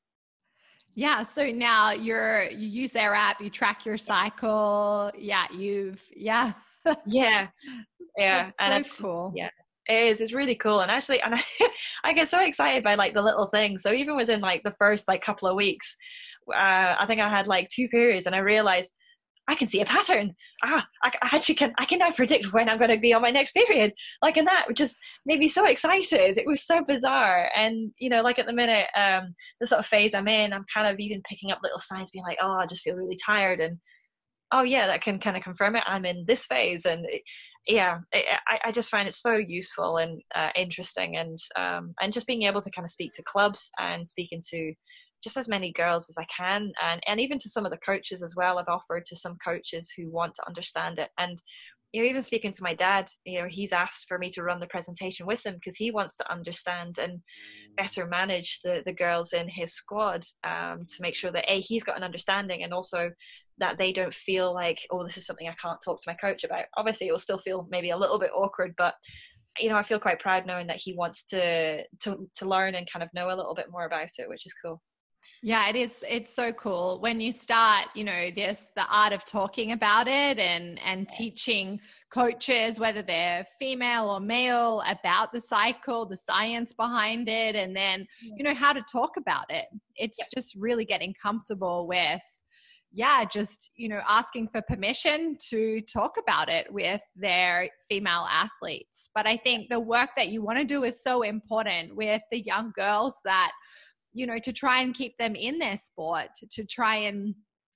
Yeah. So now you're you use their app, you track your cycle. Yeah, you've yeah. yeah. Yeah. That's and so cool. Yeah. It is. It's really cool. And actually, and I, I get so excited by like the little things. So even within like the first like couple of weeks, uh, I think I had like two periods, and I realized I can see a pattern. Ah, I, I, actually can. I can now predict when I'm going to be on my next period. Like, and that just made me so excited. It was so bizarre. And you know, like at the minute, um, the sort of phase I'm in, I'm kind of even picking up little signs, being like, oh, I just feel really tired, and oh yeah, that can kind of confirm it. I'm in this phase, and yeah, I, I just find it so useful and uh, interesting, and um, and just being able to kind of speak to clubs and speaking to just as many girls as I can, and and even to some of the coaches as well. I've offered to some coaches who want to understand it, and you know, even speaking to my dad, you know, he's asked for me to run the presentation with him because he wants to understand and better manage the the girls in his squad um, to make sure that a he's got an understanding and also that they don't feel like oh this is something I can't talk to my coach about. Obviously, it will still feel maybe a little bit awkward, but you know, I feel quite proud knowing that he wants to to to learn and kind of know a little bit more about it, which is cool. Yeah, it is. It's so cool when you start, you know, there's the art of talking about it and and teaching coaches, whether they're female or male, about the cycle, the science behind it, and then you know how to talk about it. It's just really getting comfortable with, yeah, just you know asking for permission to talk about it with their female athletes. But I think the work that you want to do is so important with the young girls that you know to try and keep them in their sport to try and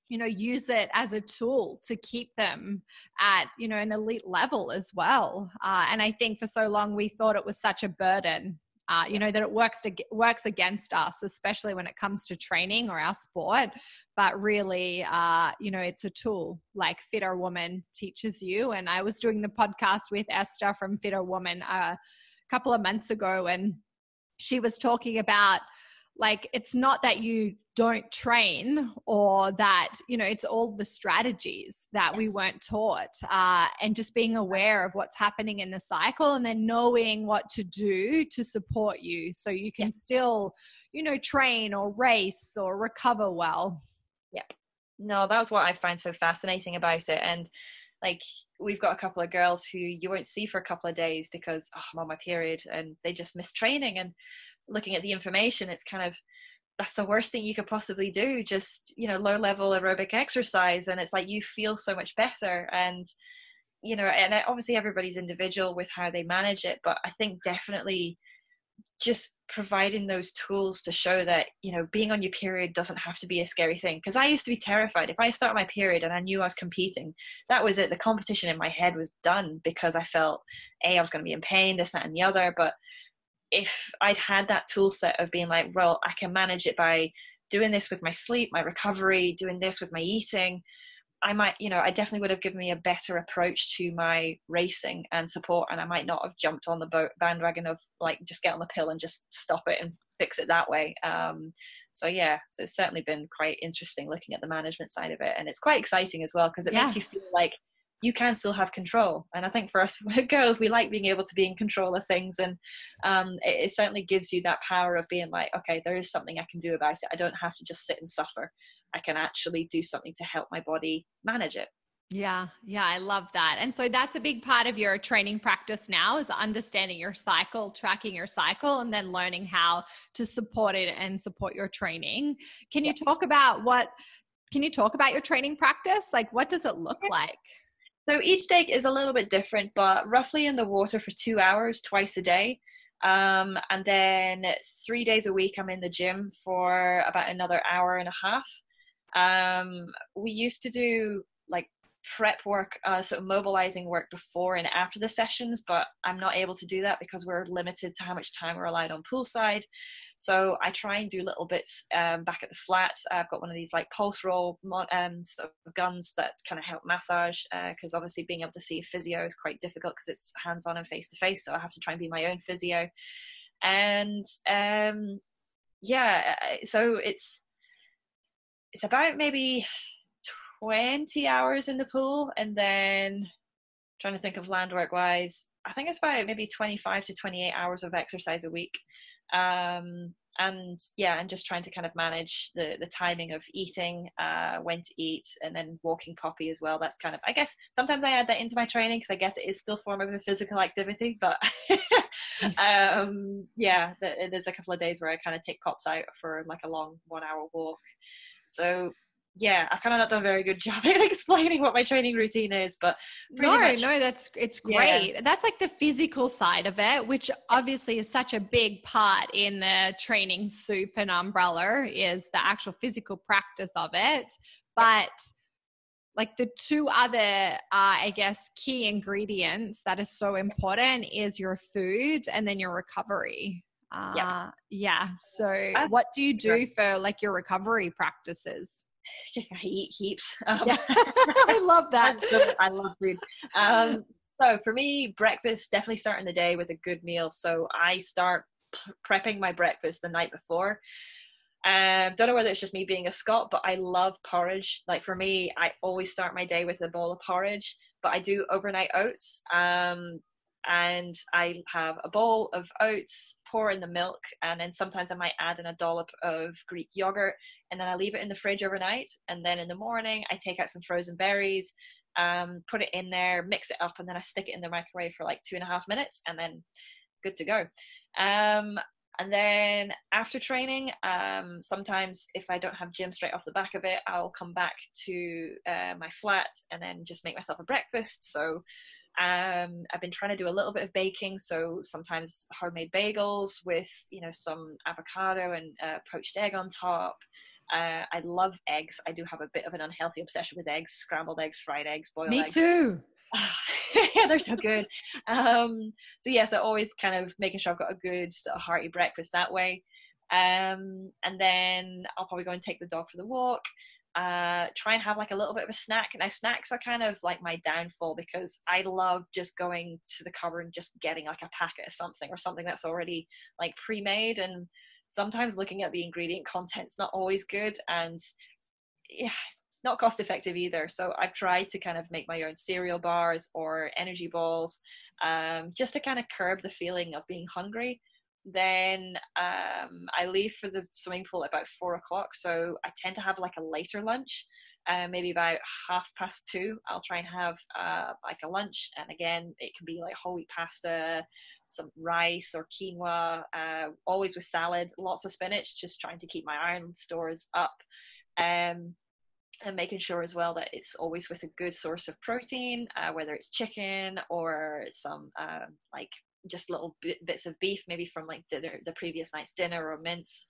you know use it as a tool to keep them at you know an elite level as well. Uh, and i think for so long we thought it was such a burden uh, you know that it works to works against us especially when it comes to training or our sport. But really uh, you know it's a tool like FitrWoman teaches you. And i was doing the podcast with esther from FitrWoman uh, a couple of months ago and she was talking about like it's not that you don't train or that you know it's all the strategies that yes. we weren't taught uh, and just being aware of what's happening in the cycle and then knowing what to do to support you so you can yes. still you know train or race or recover well yep no that's what i find so fascinating about it and like we've got a couple of girls who you won't see for a couple of days because oh, i'm on my period and they just miss training and looking at the information it's kind of that's the worst thing you could possibly do just you know low level aerobic exercise and it's like you feel so much better. And you know and obviously everybody's individual with how they manage it but i think definitely just providing those tools to show that you know being on your period doesn't have to be a scary thing. Because i used to be terrified. If i start my period and i knew i was competing that was it. The competition in my head was done because i felt a i was going to be in pain this that and the other but if I'd had that tool set of being like, well, I can manage it by doing this with my sleep, my recovery, doing this with my eating, I might, you know, I definitely would have given me a better approach to my racing and support, and I might not have jumped on the boat bandwagon of like just get on the pill and just stop it and fix it that way. Um, so yeah, so it's certainly been quite interesting looking at the management side of it, and it's quite exciting as well because it yeah. makes you feel like you can still have control. And I think for us girls, we like being able to be in control of things, and um, it, it certainly gives you that power of being like, okay, there is something I can do about it. I don't have to just sit and suffer. I can actually do something to help my body manage it. Yeah, yeah, I love that. And so that's a big part of your training practice now is understanding your cycle, tracking your cycle, and then learning how to support it and support your training. Can you talk about what can you talk about your training practice? Like what does it look like? So each day is a little bit different, but roughly in the water for two hours twice a day. Um, and then three days a week, I'm in the gym for about another hour and a half. Um, we used to do like prep work, uh, sort of mobilizing work before and after the sessions, but I'm not able to do that because we're limited to how much time we're allowed on poolside. So I try and do little bits um, back at the flats. I've got one of these like Pulseroll um, sort of guns that kind of help massage because uh, obviously being able to see a physio is quite difficult because it's hands on and face to face. So I have to try and be my own physio. And um, yeah, uh, so it's it's about maybe 20 hours in the pool and then trying to think of land work wise i think it's about maybe 25 to 28 hours of exercise a week. Um, and yeah and just trying to kind of manage the the timing of eating uh, when to eat and then walking poppy as well. That's kind of i guess sometimes i add that into my training because i guess it is still form of a physical activity but um, yeah there's a couple of days where i kind of take pops out for like a long one hour walk. So yeah, I've kind of not done a very good job at explaining what my training routine is, but no, much, no, that's it's great. Yeah. That's like the physical side of it, which obviously is such a big part in the training soup and umbrella is the actual physical practice of it. But like the two other, uh, I guess, key ingredients that is so important is your food and then your recovery. Uh, yeah. yeah. So, what do you do for like your recovery practices? I eat heaps. Um, yeah. I love that. I love food. Um, so for me, breakfast definitely starting the day with a good meal. So I start p- prepping my breakfast the night before. Um, don't know whether it's just me being a Scot, but I love porridge. Like for me, I always start my day with a bowl of porridge. But I do overnight oats. Um, and I have a bowl of oats, pour in the milk, and then sometimes I might add in a dollop of Greek yogurt, and then I leave it in the fridge overnight. And then in the morning, I take out some frozen berries, um, put it in there, mix it up, and then I stick it in the microwave for like two and a half minutes, and then good to go. Um, and then after training, um, sometimes if I don't have gym straight off the back of it, I'll come back to uh, my flat and then just make myself a breakfast. So um, I've been trying to do a little bit of baking, so sometimes homemade bagels with you know some avocado and uh, poached egg on top. Uh, I love eggs. I do have a bit of an unhealthy obsession with eggs, scrambled eggs, fried eggs, boiled Me eggs. Me too. yeah, they're so good. Um, so yes, yeah, so always kind of making sure I've got a good sort of hearty breakfast that way. Um, and then I'll probably go and take the dog for the walk uh, try and have like a little bit of a snack. Now, snacks are kind of like my downfall because I love just going to the cupboard and just getting like a packet of something or something that's already like pre made. And sometimes looking at the ingredient content's not always good. And yeah, it's not cost effective either. So I've tried to kind of make my own cereal bars or energy balls um, just to kind of curb the feeling of being hungry then um, I leave for the swimming pool at about four o'clock. So I tend to have like a later lunch, uh, maybe about half past two. I'll try and have uh, like a lunch, and again, it can be like whole wheat pasta, some rice or quinoa, uh, always with salad, lots of spinach, just trying to keep my iron stores up. Um, and making sure as well that it's always with a good source of protein, uh, whether it's chicken or some um, like just little bits of beef, maybe from like the, the previous night's dinner or mince.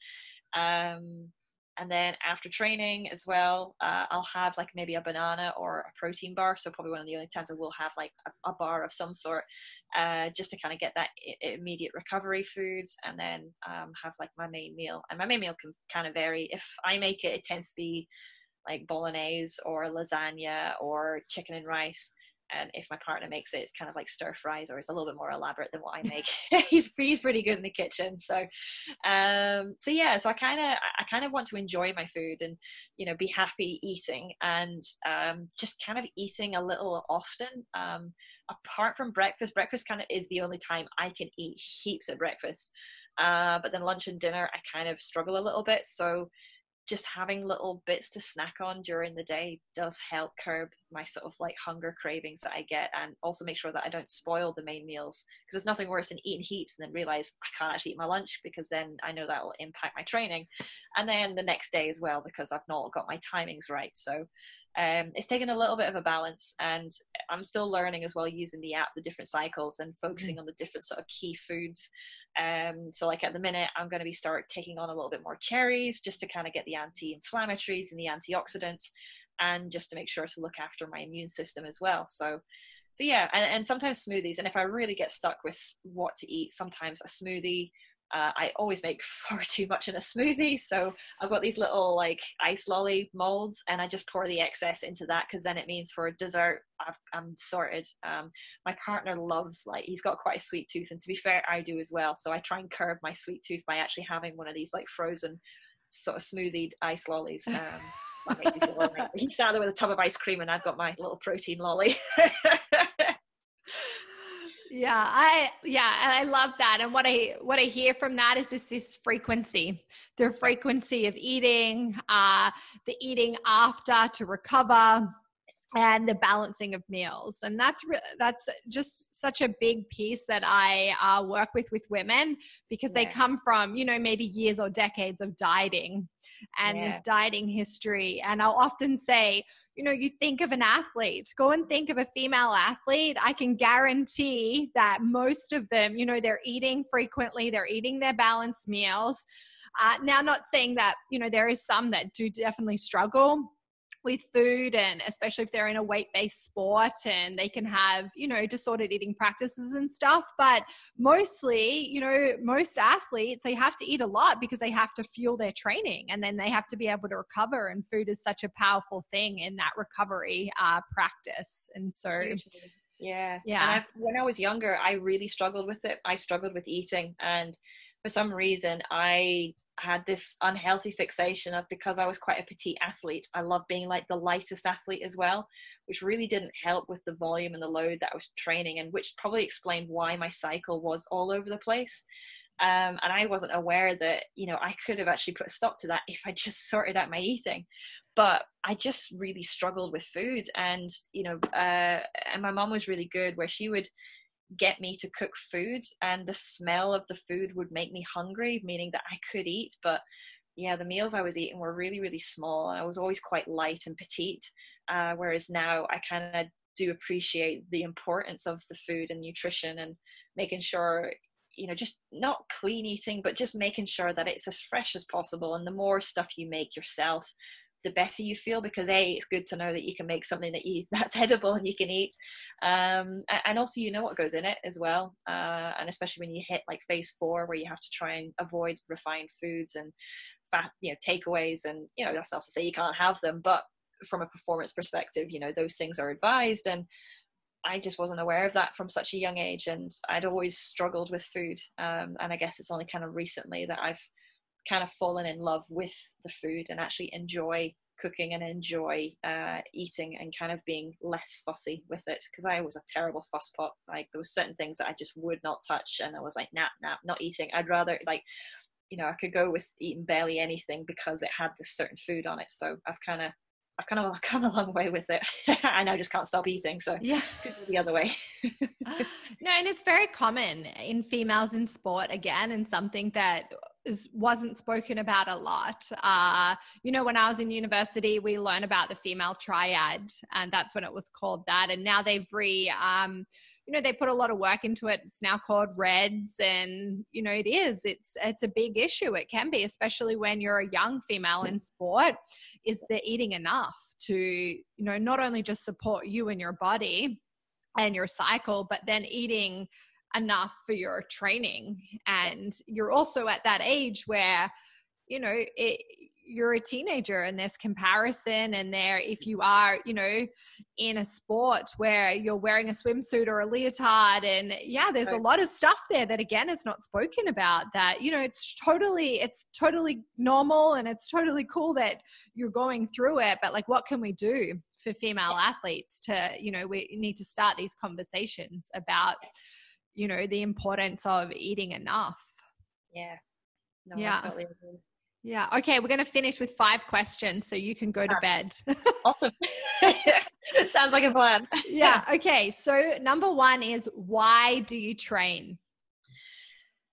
Um, and then after training as well, uh, I'll have like maybe a banana or a protein bar. So probably one of the only times I will have like a, a bar of some sort, uh, just to kind of get that I- immediate recovery foods, and then um, have like my main meal. And my main meal can kind of vary. If I make it, it tends to be like bolognese or lasagna or chicken and rice and if my partner makes it, it's kind of like stir fries, or it's a little bit more elaborate than what I make. he's he's pretty good in the kitchen, so um, so yeah. So I kind of I kind of want to enjoy my food and you know be happy eating and um, just kind of eating a little often. Um, apart from breakfast, breakfast kind of is the only time I can eat heaps at breakfast. Uh, but then lunch and dinner, I kind of struggle a little bit. So just having little bits to snack on during the day does help curb my sort of like hunger cravings that I get and also make sure that I don't spoil the main meals because there's nothing worse than eating heaps and then realize I can't actually eat my lunch because then I know that will impact my training. And then the next day as well because I've not got my timings right. So um, it's taken a little bit of a balance and i'm still learning as well using the app the different cycles and focusing mm-hmm. on the different sort of key foods. Um, so like at the minute i'm going to be start taking on a little bit more cherries just to kind of get the anti-inflammatories and the antioxidants and just to make sure to look after my immune system as well so so yeah and, and sometimes smoothies and if i really get stuck with what to eat sometimes a smoothie uh, I always make far too much in a smoothie, so I've got these little like ice lolly molds, and I just pour the excess into that because then it means for dessert i am sorted. Um, my partner loves like he's got quite a sweet tooth, and to be fair, I do as well. So I try and curb my sweet tooth by actually having one of these like frozen sort of smoothied ice lollies. Um, he's sat there with a tub of ice cream, and I've got my little protein lolly. yeah i yeah i love that. And what i what i hear from that is this this frequency the frequency of eating uh the eating after to recover and the balancing of meals and that's that's just such a big piece that i uh, work with with women because yeah. they come from you know maybe years or decades of dieting and yeah. this dieting history and i'll often say you know you think of an athlete go and think of a female athlete i can guarantee that most of them you know they're eating frequently they're eating their balanced meals uh, now not saying that you know there is some that do definitely struggle with food and especially if they're in a weight-based sport and they can have you know disordered eating practices and stuff. But mostly you know most athletes they have to eat a lot because they have to fuel their training and then they have to be able to recover and food is such a powerful thing in that recovery uh, practice. And so yeah. Yeah. When i was younger i really struggled with it. I struggled with eating and for some reason i had this unhealthy fixation of because I was quite a petite athlete, I love being like the lightest athlete as well, which really didn't help with the volume and the load that I was training, and which probably explained why my cycle was all over the place. Um, and I wasn't aware that you know I could have actually put a stop to that if I just sorted out my eating. But I just really struggled with food, and you know, uh, and my mom was really good where she would get me to cook food and the smell of the food would make me hungry meaning that i could eat. But yeah the meals i was eating were really really small. And i was always quite light and petite uh, whereas now i kind of do appreciate the importance of the food and nutrition and making sure you know just not clean eating but just making sure that it's as fresh as possible and the more stuff you make yourself the better you feel because a it's good to know that you can make something that you that's edible and you can eat um, and also you know what goes in it as well uh, and especially when you hit like phase four where you have to try and avoid refined foods and fat you know takeaways and you know that's not to say you can't have them but from a performance perspective you know those things are advised and I just wasn't aware of that from such a young age, and I'd always struggled with food. Um, and I guess it's only kind of recently that I've kind of fallen in love with the food and actually enjoy cooking and enjoy uh, eating and kind of being less fussy with it because I was a terrible fuss pot. Like there was certain things that I just would not touch, and I was like, nah, nah, not eating. I'd rather like, you know, I could go with eating barely anything because it had this certain food on it. So I've kind of. I've kind of come a long way with it, and I just can't stop eating. So yeah, the other way. no, and it's very common in females in sport again, and something that wasn't spoken about a lot. Uh, you know, when I was in university, we learned about the female triad, and that's when it was called that. And now they've re, um, you know, they put a lot of work into it. It's now called RED-S, and you know, it is. It's it's a big issue. It can be, especially when you're a young female in sport. Is the eating enough to, you know, not only just support you and your body and your cycle, but then eating enough for your training. And you're also at that age where you know it you're a teenager and there's comparison and there if you are you know in a sport where you're wearing a swimsuit or a leotard and yeah there's a lot of stuff there that again is not spoken about that you know it's totally it's totally normal and it's totally cool that you're going through it but like what can we do for female athletes to you know we need to start these conversations about you know the importance of eating enough yeah no, yeah totally yeah. Okay. We're going to finish with five questions so you can go to bed. awesome. Sounds like a plan. yeah. Okay. So, number one is why do you train?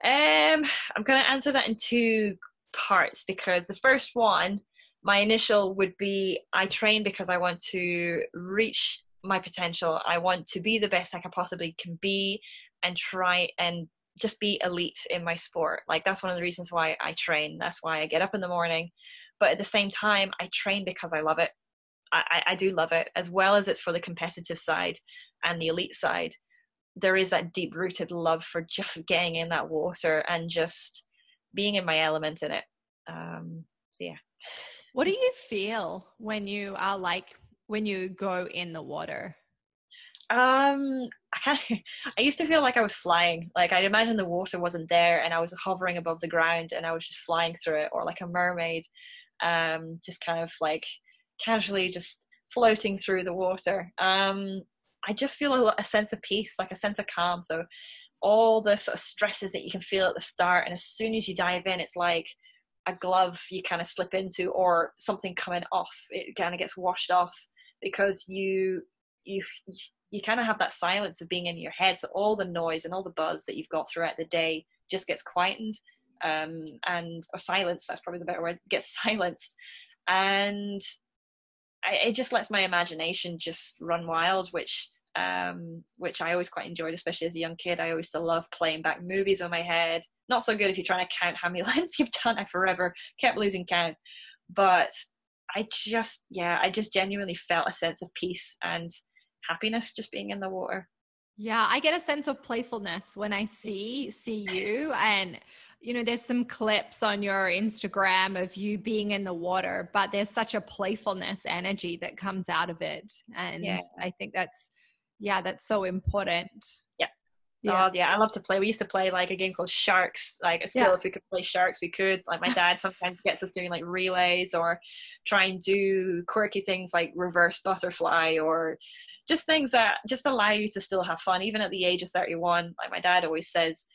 Um, I'm going to answer that in two parts because the first one, my initial would be I train because I want to reach my potential. I want to be the best I can possibly can be and try and just be elite in my sport. Like that's one of the reasons why I train. That's why I get up in the morning. But at the same time, I train because I love it. I, I do love it, as well as it's for the competitive side and the elite side. There is that deep rooted love for just getting in that water and just being in my element in it. Um, so yeah. What do you feel when you are like when you go in the water? Um, I I used to feel like I was flying. Like I'd imagine the water wasn't there, and I was hovering above the ground, and I was just flying through it, or like a mermaid, um, just kind of like casually just floating through the water. Um, I just feel a, a sense of peace, like a sense of calm. So all the sort of stresses that you can feel at the start, and as soon as you dive in, it's like a glove you kind of slip into, or something coming off. It kind of gets washed off because you you you kind of have that silence of being in your head. So all the noise and all the buzz that you've got throughout the day just gets quietened, um, and or silenced. That's probably the better word. Gets silenced, and I, it just lets my imagination just run wild, which um, which I always quite enjoyed, especially as a young kid. I always still love playing back movies on my head. Not so good if you're trying to count how many lines you've done. I forever kept losing count, but I just yeah, I just genuinely felt a sense of peace and happiness just being in the water. Yeah, I get a sense of playfulness when I see see you and you know there's some clips on your Instagram of you being in the water but there's such a playfulness energy that comes out of it and yeah. I think that's yeah that's so important. Yeah. Yeah. Oh yeah, I love to play. We used to play like a game called Sharks. Like still, yeah. if we could play Sharks, we could. Like my dad sometimes gets us doing like relays or try and do quirky things like reverse butterfly or just things that just allow you to still have fun, even at the age of thirty-one. Like my dad always says,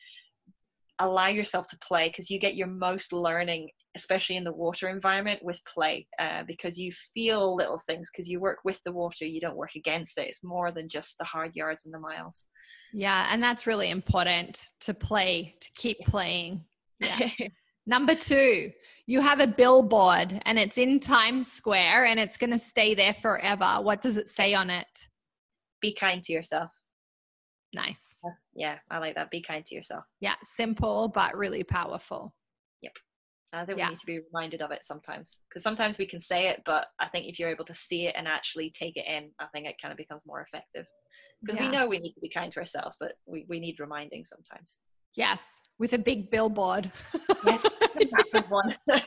allow yourself to play because you get your most learning especially in the water environment with play uh, because you feel little things because you work with the water you don't work against it. It's more than just the hard yards and the miles. Yeah and that's really important to play to keep playing. Yeah. Number two you have a billboard and it's in times square and it's going to stay there forever. What does it say on it? Be kind to yourself. Nice. That's, yeah i like that. Be kind to yourself. Yeah simple but really powerful. Yep I think yeah. we need to be reminded of it sometimes because sometimes we can say it, but I think if you're able to see it and actually take it in, I think it kind of becomes more effective. Because yeah. we know we need to be kind to ourselves, but we, we need reminding sometimes. Yes, with a big billboard. yes, massive one.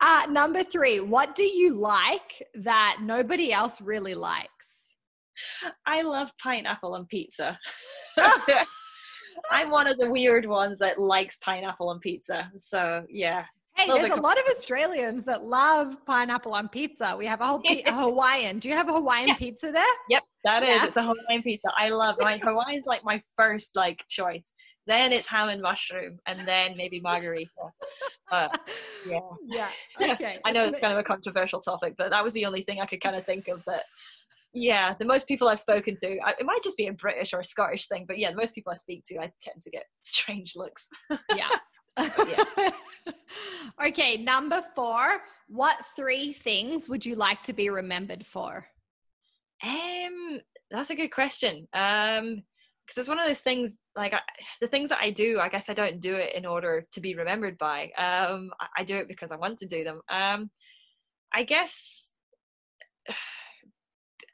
uh, number three, what do you like that nobody else really likes? I love pineapple on pizza. I'm one of the weird ones that likes pineapple on pizza. So yeah. Hey, there's a lot of Australians that love pineapple on pizza. We have a whole a Hawaiian. Do you have a Hawaiian yeah. pizza there? Yep, that is. Yeah. It's a Hawaiian pizza. I love my Hawaiian's like my first like choice. Then it's ham and mushroom, and then maybe margarita. Yeah, yeah. Okay. I know it's kind of a controversial topic, but that was the only thing I could kind of think of that yeah, the most people I've spoken to, it might just be a British or a Scottish thing, but yeah, the most people I speak to, I tend to get strange looks. yeah. yeah. okay, number four. What three things would you like to be remembered for? Um, that's a good question. Um, because it's one of those things like I, the things that I do. I guess I don't do it in order to be remembered by. Um, I, I do it because I want to do them. Um, I guess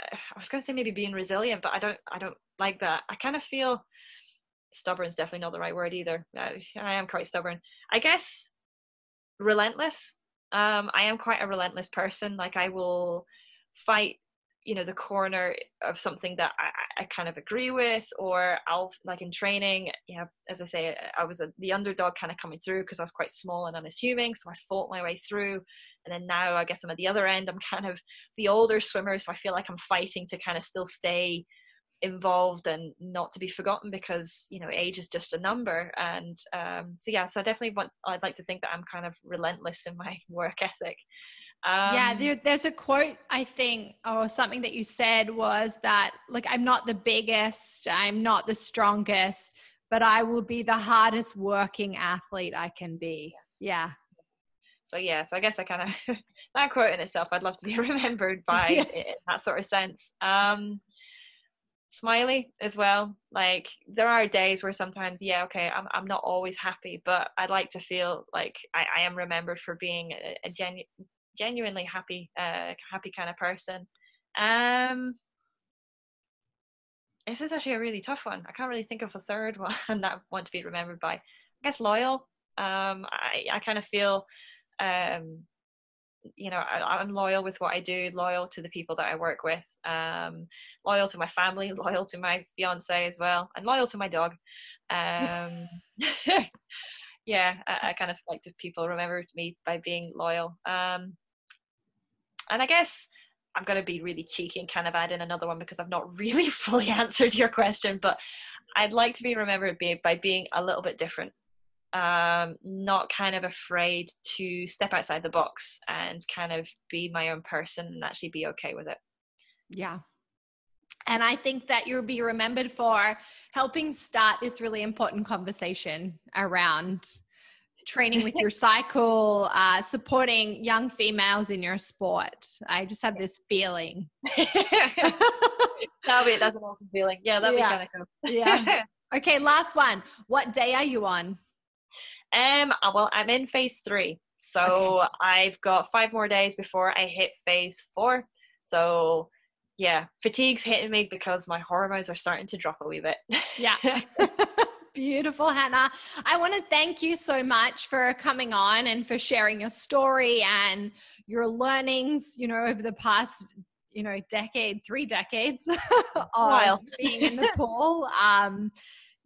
I was going to say maybe being resilient, but I don't I don't like that. I kind of feel stubborn is definitely not the right word either. I, I am quite stubborn. I guess relentless. Um, I am quite a relentless person. Like I will fight you know the corner of something that I, I kind of agree with or i'll like in training you know as i say i was a, the underdog kind of coming through because i was quite small and unassuming so i fought my way through and then now i guess i'm at the other end i'm kind of the older swimmer so i feel like i'm fighting to kind of still stay involved and not to be forgotten because you know age is just a number and um so yeah so i definitely want i'd like to think that i'm kind of relentless in my work ethic um, yeah, there, there's a quote I think, or something that you said was that, like, I'm not the biggest, I'm not the strongest, but I will be the hardest working athlete I can be. Yeah. So yeah, so I guess I kind of that quote in itself, I'd love to be remembered by yeah. in that sort of sense. Um, smiley as well. Like there are days where sometimes, yeah, okay, I'm I'm not always happy, but I'd like to feel like I, I am remembered for being a, a genuine genuinely happy, uh, happy kind of person. Um, this is actually a really tough one. I can't really think of a third one that I want to be remembered by. I guess loyal. Um, I, I kind of feel, um, you know, I, am loyal with what I do, loyal to the people that I work with, um, loyal to my family, loyal to my fiance as well, and loyal to my dog. Um, yeah, I, I, kind of like to people remember me by being loyal. Um, and I guess I'm going to be really cheeky and kind of add in another one because I've not really fully answered your question, but I'd like to be remembered by being a little bit different. Um, not kind of afraid to step outside the box and kind of be my own person and actually be okay with it. Yeah. And I think that you'll be remembered for helping start this really important conversation around training with your cycle, uh, supporting young females in your sport. I just have this feeling. that'll be that's an awesome feeling. Yeah, that'd yeah. be kind of cool. yeah. Okay, last one. What day are you on? Um. Uh, well, I'm in phase three, so okay. I've got five more days before I hit phase four. So yeah, fatigue's hitting me because my hormones are starting to drop a wee bit. Yeah. Beautiful, Hannah. I want to thank you so much for coming on and for sharing your story and your learnings, you know, over the past, you know, decade, three decades of being in the pool. Um,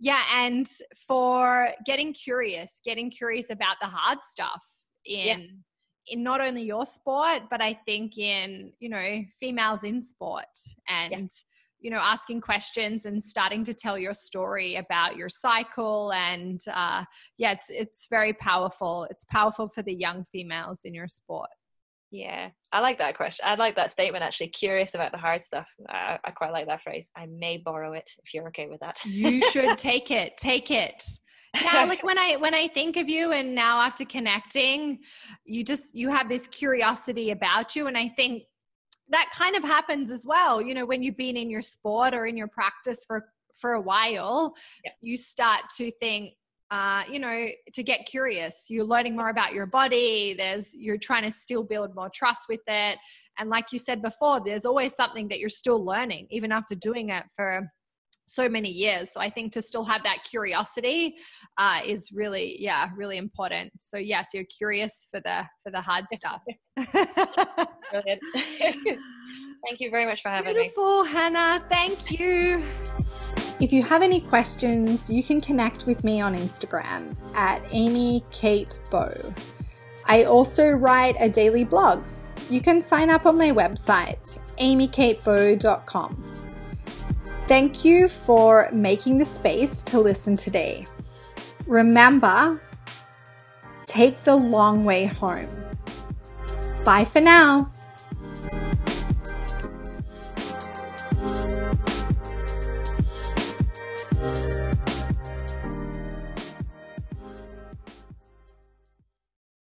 yeah, and for getting curious, getting curious about the hard stuff in yeah. in not only your sport, but I think in, you know, females in sport and yeah you know asking questions and starting to tell your story about your cycle. And uh, yeah it's it's very powerful. It's powerful for the young females in your sport. Yeah. I like that question. I like that statement actually. Curious about the hard stuff. I, I quite like that phrase. I may borrow it if you're okay with that. You should take it. Take it. Yeah like when i when i think of you and now after connecting you just you have this curiosity about you. And i think that kind of happens as well you know when you've been in your sport or in your practice for for a while yeah. you start to think uh, you know to get curious. You're learning more about your body. There's you're trying to still build more trust with it. And like you said before there's always something that you're still learning even after doing it for so many years so i think to still have that curiosity uh, is really yeah really important so yes you're curious for the for the hard stuff Brilliant. thank you very much for having Beautiful, me. Beautiful, Hannah. Thank you. If you have any questions, you can connect with me on Instagram at Amy Kate Bow. I also write a daily blog. You can sign up on my website, amykatebow.com. Thank you for making the space to listen today. Remember, take the long way home. Bye for now.